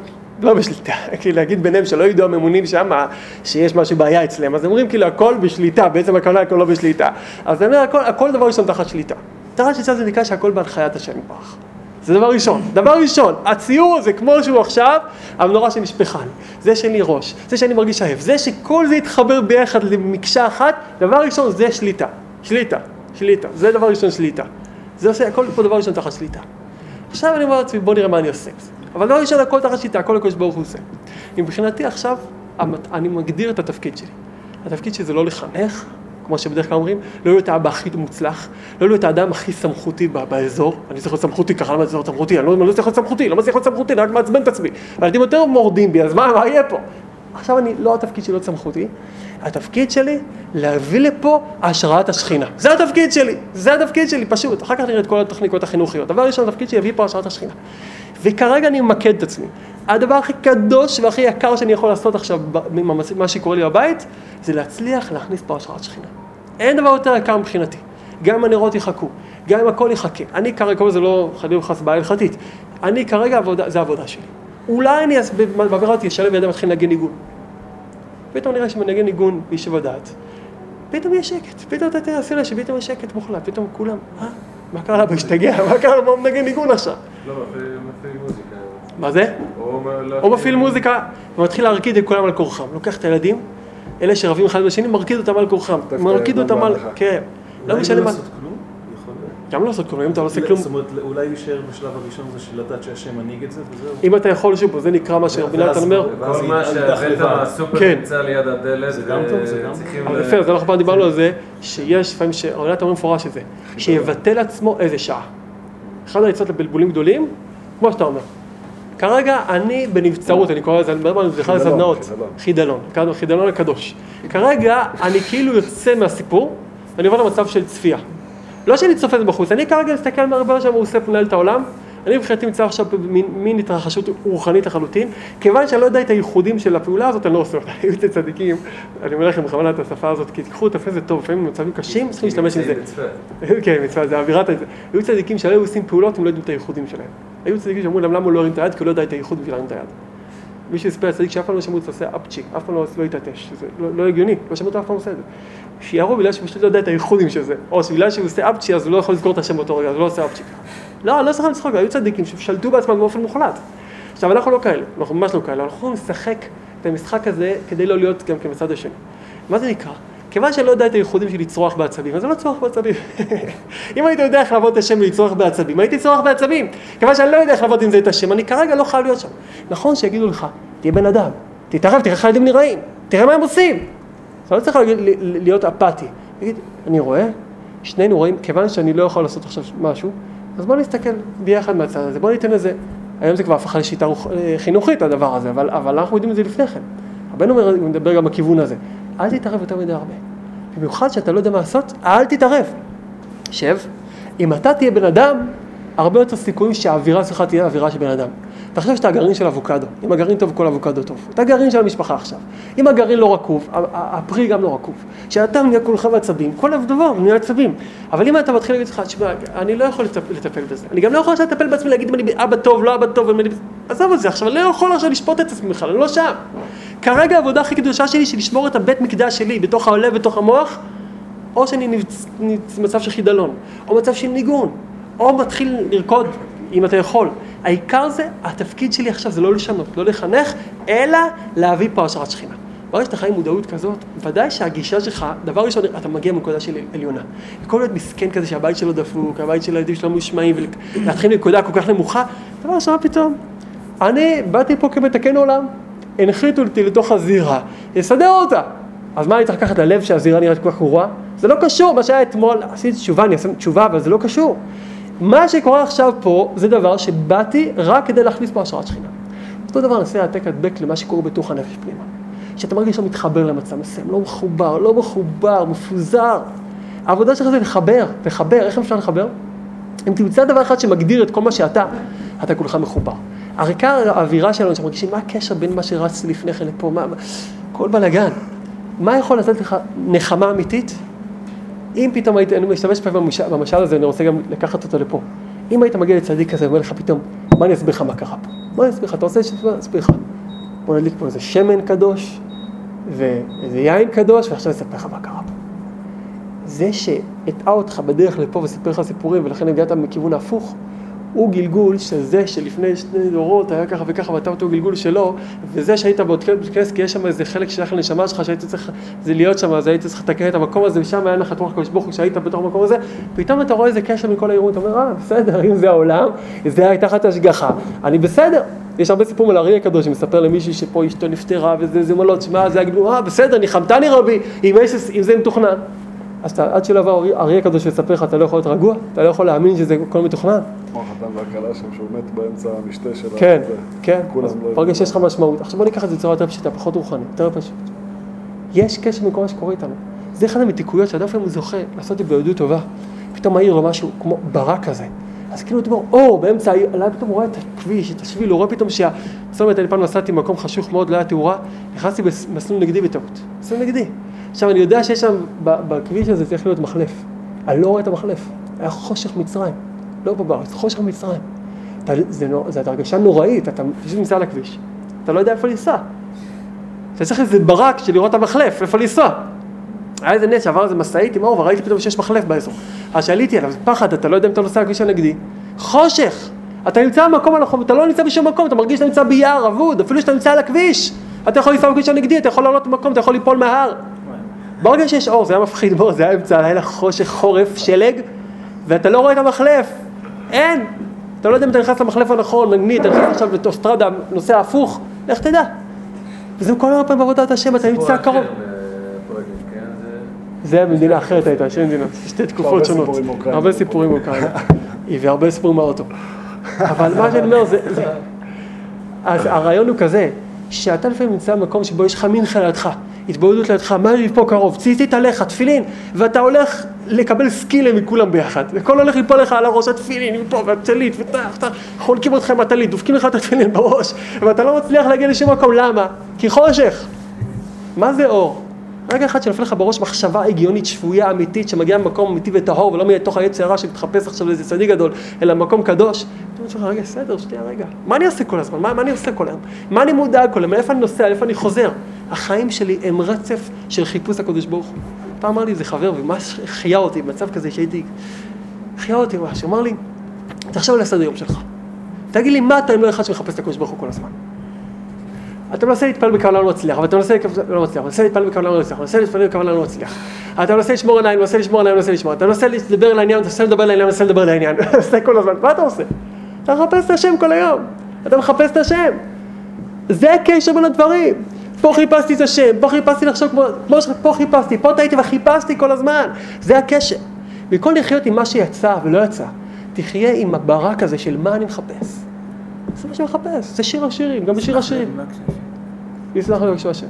לא בשליטה, כאילו להגיד ביניהם שלא ידעו הממונים שם שיש משהו בעיה אצלם, אז אומרים כאילו הכל בשליטה, בעצם הכוונה הכל לא בשליטה. אז אני אומר הכל, הכל דבר ראשון תחת שליטה. תחת שליטה זה נקרא שהכל בהנחיית השם יתברך. זה דבר ראשון. דבר ראשון, הציור הזה כמו שהוא עכשיו, המנורה שנשפכה לי. זה שאין לי ראש, זה שאני מרגיש עייף, זה שכל זה יתחבר ביחד למקשה אחת, דבר ראשון זה שליטה. שליטה, שליטה. זה דבר ראשון שליטה. זה עושה הכל פה דבר ראשון תחת שליטה. עכשיו אני אומר לעצמי, בוא נראה מה אני עושה. אבל דבר ראשון, הכל תחת שליטה, הכל הקדוש ברוך הוא עושה. מבחינתי עכשיו, אני מגדיר את התפקיד שלי. התפקיד שלי זה לא לחנך, כמו שבדרך כלל אומרים, לא להיות האבא הכי מוצלח, לא להיות האדם הכי סמכותי באזור, אני צריך להיות סמכותי ככה, למה אני צריך להיות סמכותי? אני לא, לא צריך להיות סמכותי, למה צריך להיות סמכותי? אני רק מעצבן את עצמי. והילדים יותר מורדים בי, אז מה, מה יהיה פה? עכשיו אני, לא התפקיד שלי להיות סמכותי, התפקיד שלי להביא לפה השראת השכינה. זה התפקיד שלי, זה התפקיד שלי, פשוט. אחר כך נראה את כל הטכניקות החינוכיות. דבר ראשון, התפקיד שלי להביא פה השראת השכינה. וכרגע אני ממקד את עצמי. הדבר הכי קדוש והכי יקר שאני יכול לעשות עכשיו, ממה שקורה לי בבית, זה להצליח להכניס פה השראת שכינה. אין דבר יותר יקר מבחינתי. גם אם הנרות יחכו, גם אם הכל יחכה. אני כרגע, כל זה לא חלילה וחס בעיה הלכתית. אני כרגע, עבודה, זה העבודה שלי. אולי אני בעבירה אותי, אשלם בידם מתחיל לנגן ניגון. פתאום נראה שמנגן ניגון בישוב הדעת. פתאום יש שקט, פתאום אתה תעשה לה שפתאום יש שקט מוחלט, פתאום כולם, אה, מה קרה לאבא, השתגע, מה קרה לו, מה מנגן ניגון עכשיו? לא, מפעיל מפעיל מוזיקה. מה זה? או לא- מפעיל מוזיקה ומתחיל להרקיד את כולם על כורחם. לוקח את הילדים, אלה שרבים אחד בשני, מרקיד אותם על כורחם. את מרקיד אותם על... כן. לא משנה לא מה. גם לא לעשות כלום, אם אתה לא עושה כלום. זאת אומרת, אולי להישאר בשלב הראשון זה של לדעת שהשם מנהיג את זה, וזהו. אם אתה יכול, שוב, זה נקרא מה שרבי נתן אומר. כל מה שהבאת. מהסופר כן. נמצא ליד הדלת, זה גם טוב, זה גם וצריכים אבל ל- יפה, אז אנחנו פעם דיברנו על זה, שיש לפעמים שרבי נתן אומר מפורש את זה, שיבטל עצמו איזה שעה. אחד העצות לבלבולים גדולים, כמו שאתה אומר. כרגע אני בנבצרות, אני קורא לזה, אני מדבר על זה חידלון, הסדנאות, חידלון. חידלון, חידלון, הקדוש. כרגע אני כאילו יוצא מהסיפור, ואני עובר למצב של צפייה. לא שאני צופה את זה בחוץ, אני כרגע מסתכל מהרבה שם, הוא עושה מנהל את העולם, אני מבחינתי נמצא עכשיו במין מין התרחשות רוחנית לחלוטין, כיוון שאני לא יודע את הייחודים של הפעולה הזאת, אני לא עושה אותה. היו אצל צדיקים, אני אומר לכם בכוונה את השפה הזאת, כי תיקחו את זה טוב, לפעמים במצבים קשים, צריכים להשתמש עם זה. כן, מצווה, זה אווירת... ה- היו צדיקים שהיו עושים פעולות, הם לא יודעים את הייחודים שלהם. היו צדיקים שאמרו להם למה הוא לא הרים את היד, כי הוא לא יודע את הייחוד בשביל להרים את היד. מישהו הספר לצדיק שאף פעם לא שמעו אותו עושה אפצ'י, אף פעם לא לא התעטש, זה לא- לא הגיוני, לא שמעו אותו אף פעם עושה את זה. שיערו בגלל שהוא פשוט לא יודע את הייחודים של זה, או שבגלל שהוא עושה אפצ'י אז הוא לא יכול לזכור את השם באותו רגע, אז הוא לא עושה אפצ'י. לא, לא צריך לצחוק, היו צדיקים ששלטו בעצמם באופן מוחלט. עכשיו אנחנו לא כאלה, אנחנו ממש לא כאלה, אנחנו לשחק את המשחק הזה כדי לא להיות גם כן בצד השני. מה זה נקרא? כיוון שאני לא יודע את הייחודים של לצרוח בעצבים, אז זה לא צרוח בעצבים. אם הייתי יודע איך לעבוד את השם ולצרוח בעצבים, הייתי צורח בעצבים. כיוון שאני לא יודע איך לעבוד עם זה את השם, אני כרגע לא חייב להיות שם. נכון שיגידו לך, תהיה בן אדם, תתערב, תראה איך הילדים נראים, תראה מה הם עושים. אתה לא צריך להיות אפאתי. תגיד, אני רואה, שנינו רואים, כיוון שאני לא יכול לעשות עכשיו משהו, אז בוא נסתכל ביחד מהצד הזה, בוא ניתן לזה. היום זה כבר הפך לשיטה אה, חינוכית הדבר הזה, אבל, אבל אנחנו יודעים את זה לפני כן. רבנו מדבר גם בכיוון הזה. אל תתערב יותר מדי הרבה. במיוחד שאתה לא יודע מה לעשות, אל תתערב. שב, אם אתה תהיה בן אדם, הרבה יותר סיכויים שהאווירה שלך תהיה אווירה של בן אדם. תחשוב שאתה הגרעין של אבוקדו, אם הגרעין טוב, כל אבוקדו טוב. אתה הגרעין של המשפחה עכשיו. אם הגרעין לא רקוב, הפרי גם לא רקוב. כשאתה נהיה כולך בעצבים, כל הדבר נהיה עצבים. אבל אם אתה מתחיל להגיד לך, תשמע, אני לא יכול לטפ- לטפל בזה. אני גם לא יכול לטפל בעצמי, להגיד אם אני אבא טוב, לא אבא טוב, אני... עזוב את זה, עכשיו אני לא יכול עכשיו לשפוט את עצמי בכלל, אני לא שם. כרגע העבודה הכי קדושה שלי, של לשמור את הבית מקדש שלי, בתוך הלב, בתוך המוח, או שאני נמצ- נמצ- במצב של חידלון, או מצב של ניגון, או מתחיל לרקוד, אם אתה יכול. העיקר זה, התפקיד שלי עכשיו זה לא לשנות, לא לחנך, אלא להביא פה השראת שכינה. ברגע שאתה חי עם מודעות כזאת, ודאי שהגישה שלך, דבר ראשון, אתה מגיע מנקודה של עליונה. יכול להיות מסכן כזה שהבית שלו דפוק, הבית של הילדים שלו מושמעים, ולהתחיל מנקודה כל כך נמוכה, דבר ראשון, פתאום? אני באתי פה כמתקן עולם, הנחיתו אותי לתוך הזירה, לסדר אותה. אז מה אני צריך לקחת ללב שהזירה נראית כל כך גרועה? זה לא קשור, מה שהיה אתמול, עשיתי תשובה, אני אעשה תשובה, אבל זה לא קשור. מה שקורה עכשיו פה, זה דבר שבאתי רק כדי להכניס פה השראת שכינה. אותו דבר נעשה העתק הדבק למה שקורה בתוך הנפש פנימה. שאתה מרגיש שאתה מתחבר למצב מסוים, לא מחובר, לא מחובר, מפוזר. העבודה שלך זה לחבר, לחבר, איך אפשר לחבר? אם תמצא דבר אחד שמגדיר את כל מה שאתה, אתה כולך מחובר. כאן האווירה שלנו, שמרגישים מה הקשר בין מה שרץ לפני כן לפה, מה, מה, כל בלאגן. מה יכול לתת לך נחמה אמיתית? אם פתאום היית, אני משתמש פעם במשל, הזה, אני רוצה גם לקחת אותו לפה. אם היית מגיע לצדיק כזה ואומר לך פתאום, מה אני אסביר לך מה קרה פה? מה אני אסביר לך? אתה רוצה שאני אסביר לך? בוא נדליק פה איזה שמן קדוש, ואיזה יין קדוש, ועכשיו אספר לך מה קרה פה. זה שהטעה אותך בדרך לפה וסיפר לך סיפורים, ולכן הגעת מכיוון ההפוך, הוא גלגול של זה שלפני שני דורות היה ככה וככה ואתה אותו גלגול שלו, וזה שהיית כנסת, כי יש שם איזה חלק שייך לנשמה שלך שהיית צריך זה להיות שם, אז היית צריך לתקן את המקום הזה, ושם היה לך רוח הקדוש ברוך הוא שהיית בתוך המקום הזה, פתאום אתה רואה איזה קשר מכל האירועים, אתה אומר, אה, בסדר, אם זה העולם, זה היה תחת השגחה, אני בסדר. יש הרבה סיפורים על הארי הקדוש שמספר למישהי שפה אשתו נפטרה וזה זה מלות, שמע, זה היה גלגול, אה, בסדר, ניחמתני רבי, אם, יש, אם זה מתוכנן. אז אתה, עד שלא יבוא הארי הקדוש ויספר לך, אתה לא יכול להיות רגוע, אתה לא יכול להאמין שזה הכל מתוכנן. כמו החתן והכלה שם, שהוא מת באמצע המשתה של כן. כן, לא ברגע שיש לך משמעות. עכשיו בוא ניקח את זה בצורה יותר פשוטה, פחות רוחנית, יותר פשוט. יש קשר מכל מה שקורה איתנו. זה אחד המתיקויות שאדם לפעמים זוכה לעשות את זה ביהדות טובה. פתאום מעיר לו משהו כמו ברק כזה. אז כאילו אתה אומר, או, באמצע העיר, אולי פתאום רואה את הכביש, את השביל, הוא רואה פתאום שה... זאת אומרת, אני פעם נסעתי במקום חשוך מאוד, לא היה תאורה, נכנסתי במסלול נגדי בטעות. מסלול נגדי. עכשיו, אני יודע שיש שם, בכביש הזה צריך להיות מחלף. אני לא רואה את המחלף. היה חושך מצרים. לא פה בארץ, חושך מצרים. אתה, זה, נו- זאת הרגשה נוראית, אתה פשוט נמצא על הכביש. אתה לא יודע איפה לנסוע. אתה צריך איזה ברק של לראות את המחלף, איפה לנסוע. היה איזה נס שעבר איזה משאית עם אור וראיתי פתאום שיש מחלף באזור. אז שעליתי עליו, זה פחד, אתה לא יודע אם אתה נוסע על הכביש הנגדי. חושך! אתה נמצא במקום הנכון, אתה לא נמצא בשום מקום, אתה מרגיש שאתה נמצא ביער אבוד, אפילו שאתה נמצא על הכביש. אתה יכול לנסוע בכביש הנגדי, אתה יכול לעלות במקום, אתה יכול ליפול מההר. ברגע שיש אור, זה היה מפחיד מאוד, זה היה אמצע הלילה חושך, חורף, שלג, ואתה לא רואה את המחלף. אין. אתה לא יודע אם אתה נכנס למחלף הנכון, נגנית, אתה נכנס עכשיו לאוטוסטרדה, נוסע הפוך, לך תדע. וזה כל הרבה פעמים בעבודת השם, אתה נמצא קרוב. בפרויקטים, כן? זה... במדינה אחרת הייתה, שתי מדינות, שתי תקופות הרבה שונות. הרבה סיפורים מאוקראינה. והרבה סיפורים מהאוטו. אבל מה שאני אומר זה... זה- אז הרעיון הוא כזה, שאתה לפעמים נמצא במקום שבו יש לך מנחה לידך, התבודדות לידך, מה לי פה קרוב, ציצית עליך, תפילין, ואתה הולך לקבל סקילה מכולם ביחד, וכל הולך ליפול לך על הראש התפילין, מפה, והטלית, וטח, טח, חונקים אותך עם הטלית, דופקים לך את התפילין בראש, ואתה לא מצליח להגיע לשום מקום, למה? כי חושך. מה זה אור? רגע אחד שנופל לך בראש מחשבה הגיונית, שפויה, אמיתית, שמגיעה ממקום אמיתי וטהור, ולא מתוך העץ הרע שמתחפש עכשיו לאיזה צדיק גדול, אלא ממקום קדוש. אתה אומר לך, רגע, בסדר, שנייה, רגע. מה אני עושה כל הזמן? מה, מה אני עושה כל היום? מה אני מודאג כל היום? מאיפה אני נוסע? לאיפה אני חוזר? החיים שלי הם רצף של חיפוש הקדוש ברוך הוא. פעם אמר לי איזה חבר, וממש החיה אותי במצב כזה שהייתי... החיה אותי ממש, אמר לי, תחשוב על הסדר יום שלך. תגיד לי, מה אתה אם לא אחד שמחפש את הקדוש ברוך הוא כל הזמן? אתה מנסה להתפלל בכוונה לא מצליח, אבל אתה מנסה לא מצליח, מנסה להתפלל בכוונה לא מצליח, מנסה להתפלל בכוונה לא מצליח. אתה מנסה לשמור עיניים, מנסה לשמור עיניים, מנסה לשמור, אתה מנסה לדבר לעניין, אתה מנסה לדבר לעניין, מנסה לדבר לעניין, עושה כל הזמן, מה אתה עושה? אתה מחפש את השם כל היום, אתה מחפש את השם. זה הקשר בין הדברים. פה חיפשתי את השם, פה חיפשתי לחשוב כמו, כמו שפה חיפשתי, פה טעיתי וחיפשתי כל הזמן. זה הקשר. במקום לחיות עם מה שיצא ולא יצא, תחיה עם הברק הזה של מה אני מחפש. זה מה שאני מחפש, זה שיר השירים, גם בשיר השירים. יסלח לי בבקשה השם.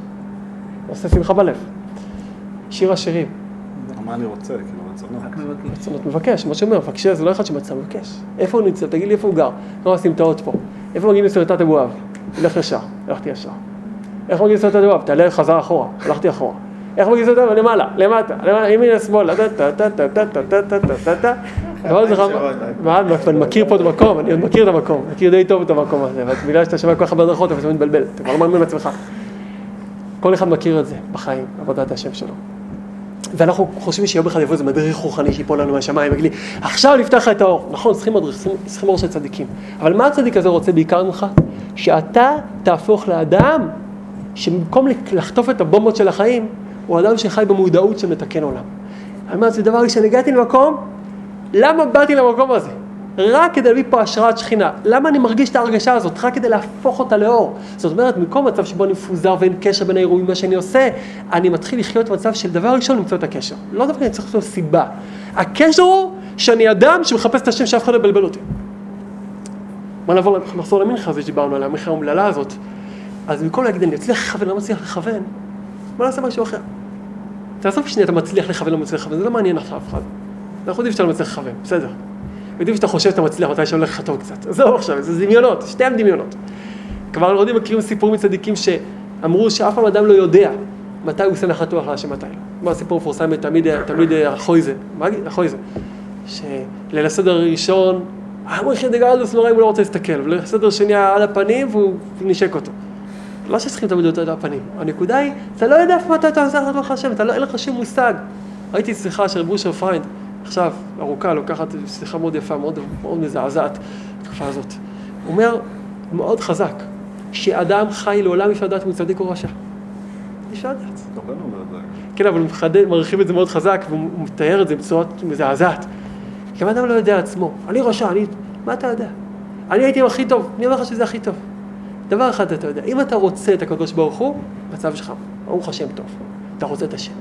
עושה שמחה בלב. שיר השירים. מה אני רוצה, כאילו, רצונות. רצונות מבקש, מה שאומר, מבקשי זה לא אחד שמצא, מבקש. איפה הוא נמצא? תגיד לי איפה הוא גר. לא הסמטאות פה. איפה מגיעים לסרטת אבואב? תלך ישר, הלכתי ישר. איך מגיעים לסרטת אבואב? תעלה חזרה אחורה, הלכתי אחורה. איך לסרטת אבואב? למעלה, למטה, ימינה, שמאלה, טה טה טה טה טה טה טה טה טה טה אבל זה רב- מה, ואני מכיר פה את המקום, אני עוד מכיר את המקום, מכיר די טוב את המקום הזה, בגלל שאתה שומע כל כך הרבה הדרכות, אתה מתבלבל, אתה כבר לא מאמין לעצמך. כל אחד מכיר את זה בחיים, עבודת השם שלו. ואנחנו חושבים שיום אחד יבוא איזה מדריך רוחני שיפול לנו מהשמיים ויגיד לי, עכשיו נפתח לך את האור. נכון, צריכים מדריך, צריכים- אור של צדיקים. אבל מה הצדיק הזה רוצה בעיקר ממך? שאתה תהפוך לאדם שבמקום לחטוף את הבומבות של החיים, הוא אדם שחי במודעות שמתקן עולם. אני אומר, זה דבר ראשון, הגעתי למקום, למה באתי למקום הזה? רק כדי להביא פה השראת שכינה. למה אני מרגיש את ההרגשה הזאת? רק כדי להפוך אותה לאור. זאת אומרת, במקום מצב שבו אני מפוזר ואין קשר בין האירועים, מה שאני עושה, אני מתחיל לחיות במצב של דבר ראשון למצוא את הקשר. לא דווקא אני צריך לעשות סיבה. הקשר הוא שאני אדם שמחפש את השם שאף אחד לא יבלבל אותי. בוא נעבור, נחזור למנחה הזה שדיברנו עליה, המנחה האומללה הזאת. אז במקום להגיד, אני אצליח לכוון, לא מצליח לכוון, בוא נעשה משהו אחר. תעזוב שנייה, אתה מצליח לכוון, לא מצליח לכוון, זה לא מעניין עכשיו אף אחד. אנחנו יודעים שאתה לא מצליח לכוון, בסדר. יודעים שאתה חושב שאתה מצליח, מתי שהולך לך טוב קצת. עזוב עכשיו, זה דמיונות, שתיהם דמיונות. כבר יודעים, מכירים סיפורים מצדיקים שאמרו שאף פעם אדם לא יודע מתי הוא עושה נחת רוח להשם מתי לא. כמו הסיפור המפורסם תמיד, תמיד החויזה, מה אגיד? החויזה. שליל הסדר הראשון, המויכי דגלדוס לא ראה אם הוא לא רוצה להסתכל, וליל הסדר שני על הפנים והוא נשק אותו. לא שצריכים תמיד על הפנים, הנקודה היא, אתה לא יודע איפה מתי אתה עושה נחת רוח להשם, אתה לא, אין לך שום מושג. ראיתי שיחה של רב אושר פריינד, עכשיו, ארוכה, לוקחת שיחה מאוד יפה, מאוד, מאוד מזעזעת, התקופה הזאת. הוא אומר, מאוד חזק, שאדם חי לעולם אי אפשר לדעת אם הוא צדיק או רשע. אי אפשר לדעת. כן, אבל הוא מחדד, מרחיב את זה מאוד חזק, והוא מתאר את זה בצורה מזעזעת. כי אדם לא יודע עצמו, אני רשע, אני... מה אתה יודע? אני הייתי הכי טוב, מי אומר לך שזה הכי טוב? דבר אחד אתה יודע, אם אתה רוצה את הקדוש ברוך הוא, מצב שלך, ברוך השם טוב, אתה רוצה את השם.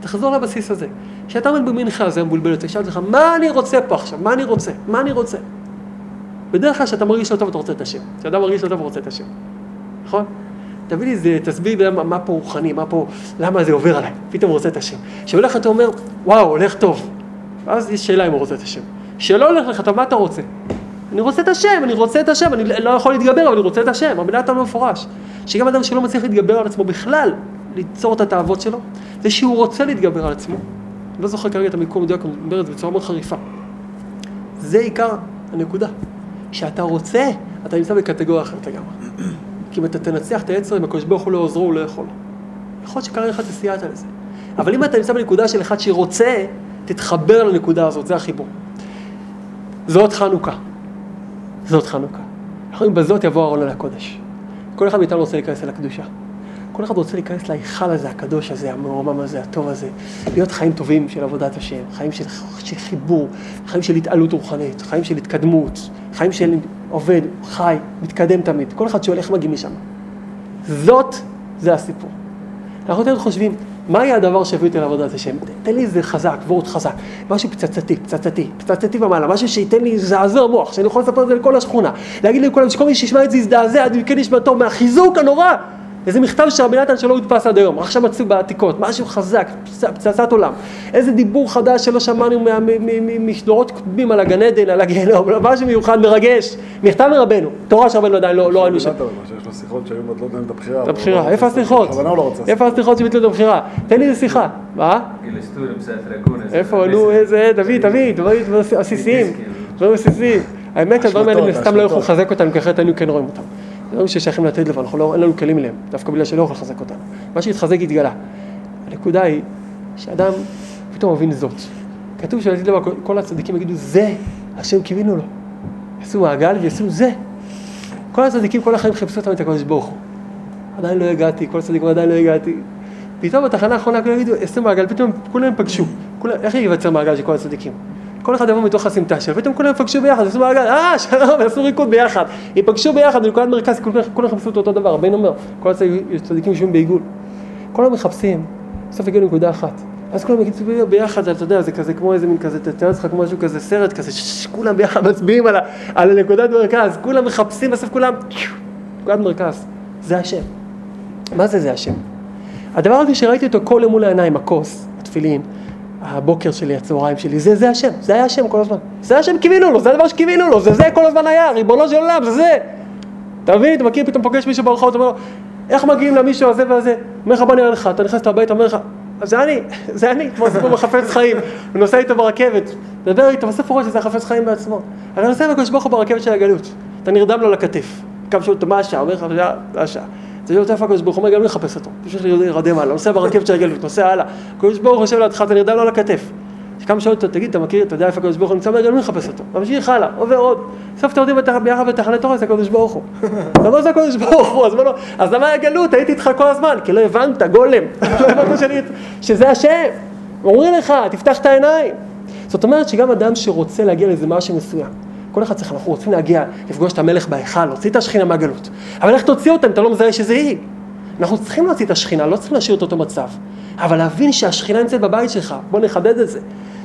תחזור לבסיס הזה. כשאתה עומד במנחה, זה מבולבל אותי, שאלתי לך, מה אני רוצה פה עכשיו? מה אני רוצה? מה אני רוצה? בדרך כלל כשאתה מרגיש לא טוב, אתה רוצה את השם. כשאדם מרגיש לא טוב, הוא רוצה את השם. נכון? תביא לי תסביר לי מה, מה פה רוחני, מה פה, למה זה עובר עליי. פתאום הוא רוצה את השם. כשהולך אתה אומר, וואו, הולך טוב. ואז יש שאלה אם הוא רוצה את השם. כשלא הולך לך, אתה, מה אתה רוצה? אני רוצה את השם, אני רוצה את השם, אני לא יכול להתגבר, אבל אני רוצה את השם. המילה לא מפורש. שגם אדם שלא מצליח להתגבר על עצמו בכלל, ליצור את התאוות שלו, זה שהוא רוצה להתגבר על עצמו. אני לא זוכר כרגע את המיקום מדויק, אני אומר את זה בצורה מאוד חריפה. זה עיקר הנקודה. כשאתה רוצה, אתה נמצא בקטגוריה אחרת לגמרי. כי אם אתה תנצח את היצר, אם הקדוש ברוך הוא לא עוזרו, הוא לא יכול. יכול להיות שכרגע אחד סייעת לזה. אבל אם אתה נמצא בנקודה של אחד שרוצה, תתחבר לנקודה הזאת, זה החיבור. זאת חנוכה. זאת חנוכה. אנחנו אומרים, בזאת יבוא ארון אל הקודש. כל אחד מאיתנו רוצה להיכנס אל הקדושה. כל אחד רוצה להיכנס להיכל הזה, הקדוש הזה, המרומם הזה, הטוב הזה, להיות חיים טובים של עבודת השם, חיים של, של חיבור, חיים של התעלות רוחנית, חיים של התקדמות, חיים של עובד, חי, מתקדם תמיד, כל אחד שהולך מגיע משם. זאת, זה הסיפור. אנחנו תמיד חושבים, מה יהיה הדבר שהביא אותי לעבודת השם? תן לי איזה חזק, וורד חזק, משהו פצצתי, פצצתי, פצצתי ומעלה, משהו שייתן לי זעזוע מוח, שאני יכול לספר את זה לכל השכונה, להגיד לכולם שכל מי שישמע את זה יזדעזע, עד כן נשמע טוב, מהחיזוק הנורא. איזה מכתב של רבי נתן שלא הודפס עד היום, עכשיו מצאו בעתיקות, משהו חזק, פצ- פצצת עולם. איזה דיבור חדש שלא שמענו משדורות קודמים על הגן עדן, על הגיהנום, משהו מיוחד, מרגש. מכתב מרבנו, תורה שרבנו עדיין לא לא ראינו שם. נתן, שיש לו שיחות שהיו מבטלות להם את הבחירה. את הבחירה, לא איפה הסליחות? לא רוצה. איפה הסליחות שביטלו את הבחירה? תן לי איזה שיחה. מה? איפה, נו, איזה, תביא, תביא, דברים עסיסיים, דברים עסיסיים. האמת שהדברים האלה הסתם לא השמטות. לחזק אותנו, כי אחרת היינו כן רואים אותם. דברים ששייכים לתת לבן, אנחנו לא, אין לנו כלים אליהם, דווקא בגלל שלא יכול לחזק אותנו. מה שהתחזק התגלה. הנקודה היא שאדם פתאום מבין זאת. כתוב שלעתיד לבא כל הצדיקים יגידו, זה השם קיווינו לו. יעשו מעגל ויעשו זה. כל הצדיקים כל החיים חיפשו אותם את הקדוש ברוך הוא. עדיין לא הגעתי, כל הצדיקים עדיין לא הגעתי. פתאום בתחנה האחרונה כולם יגידו, עשו מעגל, פתאום כולם פגשו. כולם, איך ייווצר מעגל של כל הצדיקים? כל אחד יבוא מתוך הסמטה שלו, פתאום כולם יפגשו ביחד, עשו מעגל, אה, שלום, עשו ריקוד ביחד. ייפגשו ביחד בנקודת מרכז, כולם- את אותו דבר, רבינו אומר, כל הצדיקים יושבים בעיגול. כולם מחפשים, בסוף הגיעו לנקודה אחת. אז כולם יגידו ביחד, אתה יודע, זה כזה כמו איזה מין כזה, תתאר לך כמו משהו כזה, סרט כזה, כולם ביחד מצביעים על הנקודת מרכז, כולם מחפשים, בסוף כולם, נקודת מרכז, זה השם. מה זה זה השם? הדבר הזה שראיתי אותו כל יום מול העיניים, הכוס, התפילין, הבוקר שלי, הצהריים שלי, זה, זה השם, זה היה השם כל הזמן. זה השם קיווינו לו, זה הדבר שקיווינו לו, זה זה כל הזמן היה, ריבונו של עולם, זה זה. אתה מבין, אתה מכיר, פתאום פוגש מישהו ברחוב, אתה אומר לו, איך מגיעים למישהו הזה והזה? אומר לך, בוא נראה לך, אתה נכנס הביתה, אומר לך, זה אני, זה אני, כמו סיפור מחפץ חיים, הוא נוסע איתו ברכבת, דבר איתו, בסוף הוא רואה שזה החפץ חיים בעצמו. אתה נוסע עם הקדוש ברוך הוא ברכבת של הגלות, אתה נרדם לו לכתף. שואל אותו, מה השעה? אומר לך, "זה- זה השעה. זה לא איפה הקדוש ברוך הוא אומר, גם לא לחפש אותו. תמשיך להירדם הלאה, נוסע ברכבת של הגלות, נוסע הלאה. הקדוש ברוך הוא יושב לידך, אתה נרדם לו על הכתף. קם שואל אותו, תגיד, אתה מכיר, אתה יודע איפה הקדוש ברוך הוא נמצא? גם לא מחפש אותו. ממשיך הלאה, עובר עוד. בסוף אתה בתח- ביחד בתחנת אורז, זה הקדוש ברוך הוא. אתה אומר, זה הקדוש ברוך הוא, לו, אז למה הגלות? הייתי איתך כל הזמן. כי לא הבנת, גולם. לא הבנת שזה השם. אומרים לך, תפתח את העיניים. זאת אומרת שגם אדם שרוצה להגיע לאיזה משהו מסוים, כל אחד צריך, אנחנו רוצים להגיע, לפגוש את המלך בהיכל, להוציא את השכינה מהגלות. אבל איך תוציא אותה אם אתה לא מזהה שזה היא? אנחנו צריכים להוציא את השכינה, לא צריכים להשאיר את אותו מצב. אבל להבין שהשכינה נמצאת בבית שלך, בוא נחדד את זה.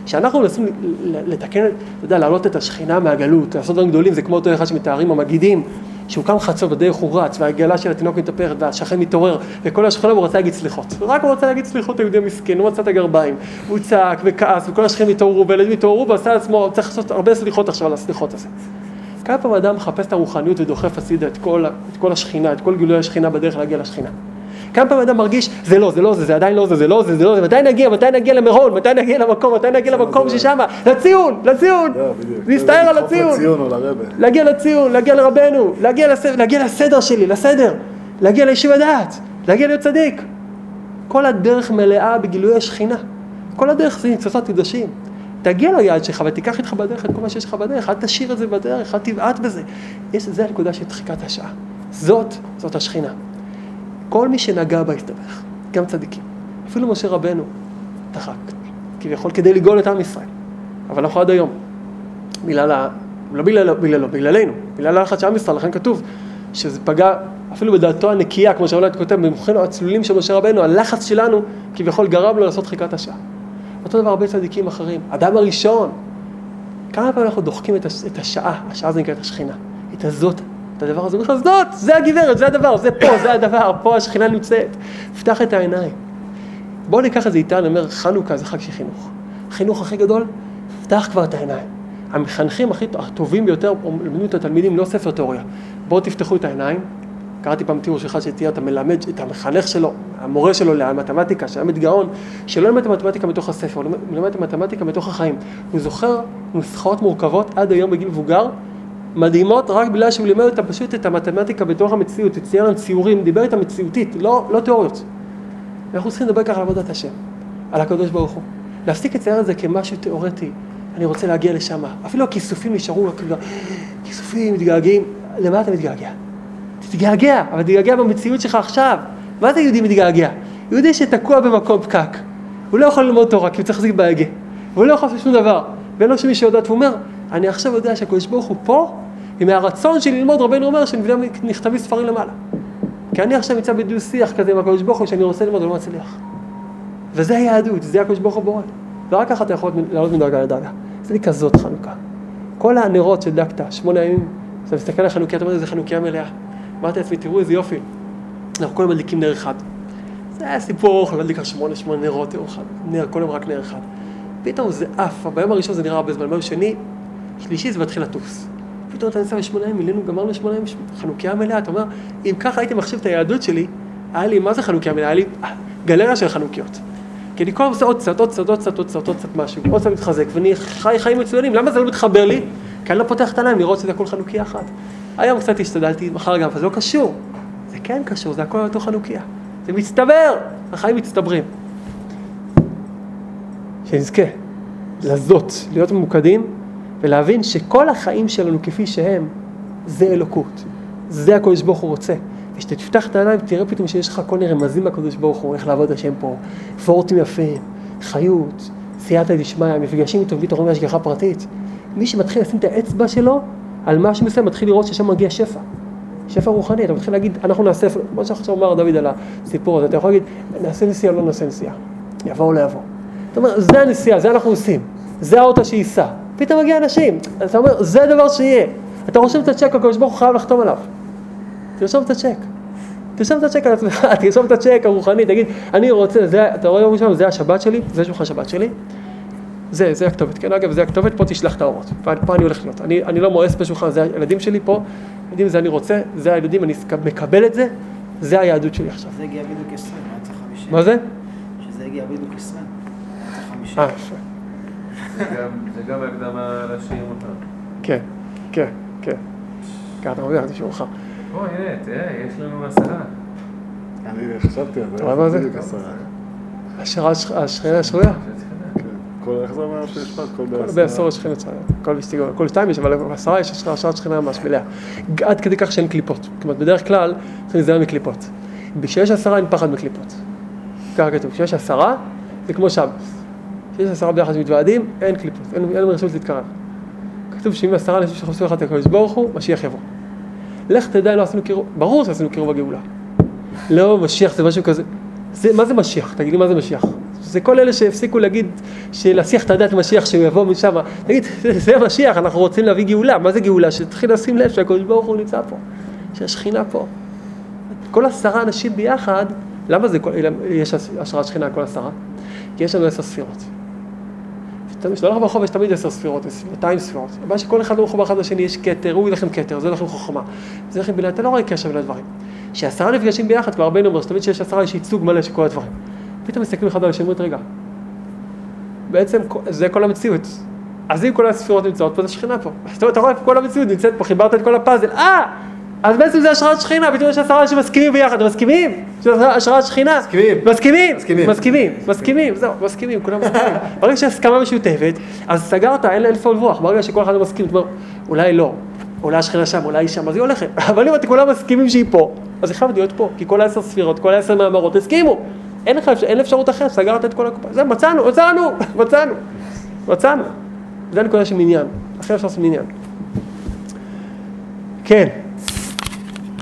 כשאנחנו מנסים לתקן, אתה יודע, להעלות את השכינה מהגלות, לעשות דברים גדולים, זה כמו אותו אחד שמתארים המגידים, שהוא קם חצות בדרך הוא רץ, והגלה של התינוק מתהפכת, והשכן מתעורר, וכל השכונה הוא רוצה להגיד סליחות. רק הוא רוצה להגיד סליחות ליהודי מסכן, הוא מצא את הגרביים, הוא צעק וכעס, וכל השכנים התעוררו, והילדים התעוררו, ועשה לעצמו, צריך לעשות הרבה סליחות עכשיו על הסליחות הזה. כמה פעמים אדם מחפש את הרוחניות ודוחף הצידה את את כל השכינה, את כל גילוי השכינה בדרך להגיע לשכינה. כמה פעמים אדם מרגיש, זה לא, זה לא זה, זה עדיין לא זה, זה לא זה, זה לא זה, מתי נגיע, מתי נגיע למירון, מתי נגיע למקום, מתי נגיע למקום ששמה, לציון, לציון, לא. להסתער על הציון. להגיע לציון, להגיע לרבנו, להגיע, לס... להגיע לסדר שלי, לסדר, להגיע ליישוב הדעת, להגיע להיות צדיק. כל הדרך מלאה בגילוי השכינה. כל הדרך זה ניצוצות קדושים. תגיע ליעד שלך ותיקח איתך בדרך את כל מה שיש לך בדרך, אל תשאיר את זה בדרך, אל תבעט בזה. יש, זה הנקודה של דחיקת השעה. זאת, זאת השכינה. כל מי שנגע בה הסתבך, גם צדיקים. אפילו משה רבנו דחק, כביכול כדי לגאול את עם ישראל. אבל אנחנו עד היום, בגלל ה... לא בגללו, בגללו, בגללנו, בגלל הלחץ של עם ישראל, לכן כתוב שזה פגע אפילו בדעתו הנקייה, כמו שהולד כותב, במוחנו הצלולים של משה רבנו, הלחץ שלנו כביכול גרם לו לעשות דחיקת השעה. אותו דבר הרבה צדיקים אחרים. אדם הראשון, כמה פעמים אנחנו דוחקים את. את השעה, השעה זה נקראת השכינה, את הזאת, את הדבר הזה, אומרים לך, זאת, זה הגברת, זה הדבר, זה פה, זה הדבר, פה השכינה נמצאת. פתח את העיניים. בואו ניקח את זה איתנו, אני אומר, חנוכה זה חג של חינוך. החינוך הכי גדול, פתח כבר את העיניים. המחנכים הכי הטובים ביותר, לימדו את התלמידים לא ספר תיאוריה. בואו תפתחו את העיניים. קראתי פעם תיאור שלך שתהיה, אתה מלמד את המחנך שלו, המורה שלו למתמטיקה, שהיה מתגאון, שלא למד את המתמטיקה מתוך הספר, הוא למד את המתמטיקה מתוך החיים. הוא זוכר נוסחאות מורכבות עד היום בגיל מבוגר, מדהימות, רק בגלל שהוא לימד אותם פשוט את המתמטיקה בתוך המציאות, הוא צייר להם ציורים, דיבר איתם מציאותית, לא, לא תיאוריות. אנחנו צריכים לדבר ככה על עבודת השם, על הקדוש ברוך הוא. להפסיק לצייר את זה כמשהו תיאורטי, אני רוצה להגיע לשם. אפילו הכיסופים נשארו, כאילו, כיסופים, מתגעגעים, למה אתה מתגעגע? תתגעגע, אבל תתגעגע במציאות שלך עכשיו. מה זה יהודי מתגעגע? יהודי שתקוע במקום פקק. הוא לא יכול ללמוד תורה כי הוא צריך להחזיק בהגה. והוא לא יכול לעשות שום דבר. ואין לו שום מישהו יודעת, והוא אומר, אני עכשיו יודע שהקדוש ברוך הוא פה, ומהרצון שלי ללמוד, רבנו אומר שנכתבים ספרים למעלה. כי אני עכשיו נמצא בדו שיח כזה עם הקדוש ברוך הוא שאני רוצה ללמוד ולא מצליח. וזה היהדות, זה הקדוש ברוך הוא בורא. ורק ככה אתה יכול לעלות מדרגה לדרגה. זה לי כזאת חנוכה. כל הנרות שהדלקת, שמונה ימים, אתה מסתכל על חנוכיה, אתה אומר, זה חנוכיה מלאה. אמרתי לעצמי, תראו איזה יופי. אנחנו כל הזמן מדליקים נר אחד. זה היה סיפור ארוך, להדליק על שמונה, שמונה נרות. נר, כל יום רק נר אחד. פתאום זה עף, ביום הראשון זה נראה הרבה זמן, ביום שני, שלישי זה מתחיל לטוס. פתאום אתה נמצא בשמונה ימים, מילאנו, גמרנו שמונה ימים, חנוכיה מלאה, אתה אומר, אם ככה הייתי מחשיב את היהדות שלי, היה לי, מה זה חנוכיה מלאה? היה לי גלריה של חנוכיות. כי אני כל הזמן עושה עוד קצת, עוד קצת, עוד קצת, עוד קצת, עוד קצת משהו, עוד קצת מתחזק, ואני חי חיים מצוינים, למה זה לא מתחבר לי? כי אני לא פותח את העיניים לראות שזה הכל חנוכיה אחת. היום קצת השתדלתי, מחר גם, אבל זה לא קשור. זה כן קשור, זה הכל אותו חנוכיה. זה מצטבר, החיים מצטברים. שנזכה לזאת, להיות ממוקדים, ולהבין שכל החיים שלנו כפי שהם, זה אלוקות. זה הקדוש ברוך הוא רוצה. וכשאתה תפתח את העיניים, תראה פתאום שיש לך כל מיני רמזים מהקדוש ברוך הוא, איך לעבוד השם פה, פורטים יפים, חיות, סייעתא דשמיא, מפגשים איתו פתאום מהשגחה פרטית. מי שמתחיל לשים את האצבע שלו על משהו מסוים, מתחיל לראות ששם מגיע שפע. שפע רוחני, אתה מתחיל להגיד, אנחנו נעשה, כמו שעכשיו אמר דוד על הסיפור הזה, אתה יכול להגיד, נעשה נסיעה, לא נעשה נסיעה. יבוא או לא יבוא. אתה אומר, זה הנסיעה, זה אנחנו עושים. זה האוטו שייסע. פתאום מגיע אנשים, אתה אומר, זה הדבר שיהיה. אתה רושם את הצ'ק, הקדוש ברוך הוא חייב לחתום עליו. תרשום את הצ'ק. תרשום את הצ'ק על עצמך, תרשום את הצ'ק הרוחני, תגיד, אני רוצה, זה, אתה רואה יום ראשון, זה השבת שלי, זה שולחן השבת שלי. זה, זה הכתובת, כן, אגב, זה הכתובת, פה תשלח את האורות, פה, אני הולך להיות, אני, אני לא מואס בשולחן, זה הילדים שלי פה, יודעים, זה אני רוצה, זה הילדים, אני מקבל את זה, זה היהדות שלי עכשיו. זה הגיע בדיוק 20, היה צריך 50. מה זה? שזה הגיע בדיוק 20, היה צריך 50. אה, יפה. זה גם הקדמה לשיר אותם. כן, כן, כן. ככה אתה מרוויח את שיעורך. בוא, הנה, תראה, יש לנו עשרה. אני חשבתי על אתה רואה מה זה, זה? בדיוק עשרה. השכנה השרויה? כן. כל- איך זה אומר המשפט? כל כל בעשרה. בעשור יש שכנת שכנה, כל בשתיגו, כל שתיים יש, אבל בעשרה יש השרת שכנה ממש מלאה. עד כדי כך שאין קליפות. כלומר, בדרך כלל צריכים להיזהר מקליפות. כשיש עשרה אין פחד מקליפות. ככה כתוב, כשיש עשרה זה כמו שבס. כשיש עשרה ביחד שמתוועדים, אין קליפות, אין אין רשות להתקרב. כתוב שאם עשרה אנשים שחפשו אחד את הקדוש ברוך הוא, משיח יבוא. לך תדע אם לא עשינו קירוב, ברור שעשינו קירוב בגאולה. לא, משיח זה משהו כזה. זה, מה זה משיח? תגיד לי מה זה משיח? זה כל אלה שהפסיקו להגיד, שלהסיח את הדעת משיח שהוא יבוא משם. תגיד, זה, משיח, אנחנו רוצים להביא גאולה. מה זה גאולה? שתתחיל לשים לב שהקדוש ברוך הוא נמצא פה, שהשכינה פה. כל עשרה אנשים ביחד, למה זה, יש השראת שכינה על כל עשרה? כי יש לנו עשר ספירות. תמיד, שלא לך ברחוב יש תמיד עשר ספירות, יש 200 ספירות. הבעיה שכל אחד לא מחובר אחד לשני, יש כתר, הוא לכם כתר, זה לכם חוכמה. זה לכם בינה, אתה לא רואה קשר בין הדברים. כשעשרה נפגשים ביחד, כבר רבינו אומר שתמיד כשיש עשרה יש ייצוג מלא של כל הדברים. פתאום מסתכלים אחד על השני, אומרים, רגע, בעצם זה כל המציאות. אז אם כל הספירות נמצאות פה, זה שכינה פה. זאת אומרת, אתה רואה, כל המציאות נמצאת פה, חיברת את כל הפאזל. אה! אז בעצם זה השראת שכינה, פתאום יש עשרה שמסכימים ביחד, מסכימים? שזה השראת שכינה? מסכימים. מסכימים. מסכימים. מסכימים, מסכימים, זהו, מסכימים, כולם מסכימים. ברגע שיש הסכמה משותפת, אז סגרת, אין לאיפה לברוח. ברגע שכל אחד לא מסכים, אתה אומר, אולי לא, אולי השכינה שם, אולי היא שם, אז היא הולכת. אבל אם אתם כולם מסכימים שהיא פה, אז היא חייבת להיות פה, כי כל העשר ספירות, כל העשר מאמרות הסכימו. אין לך, אין אפשרות אחרת, סגרת את כל הקופה. זה, מצאנו, מצאנו, מצאנו, מצאנו. זה הנקודה של מניין. אחרי אפשר לעשות מניין. כן.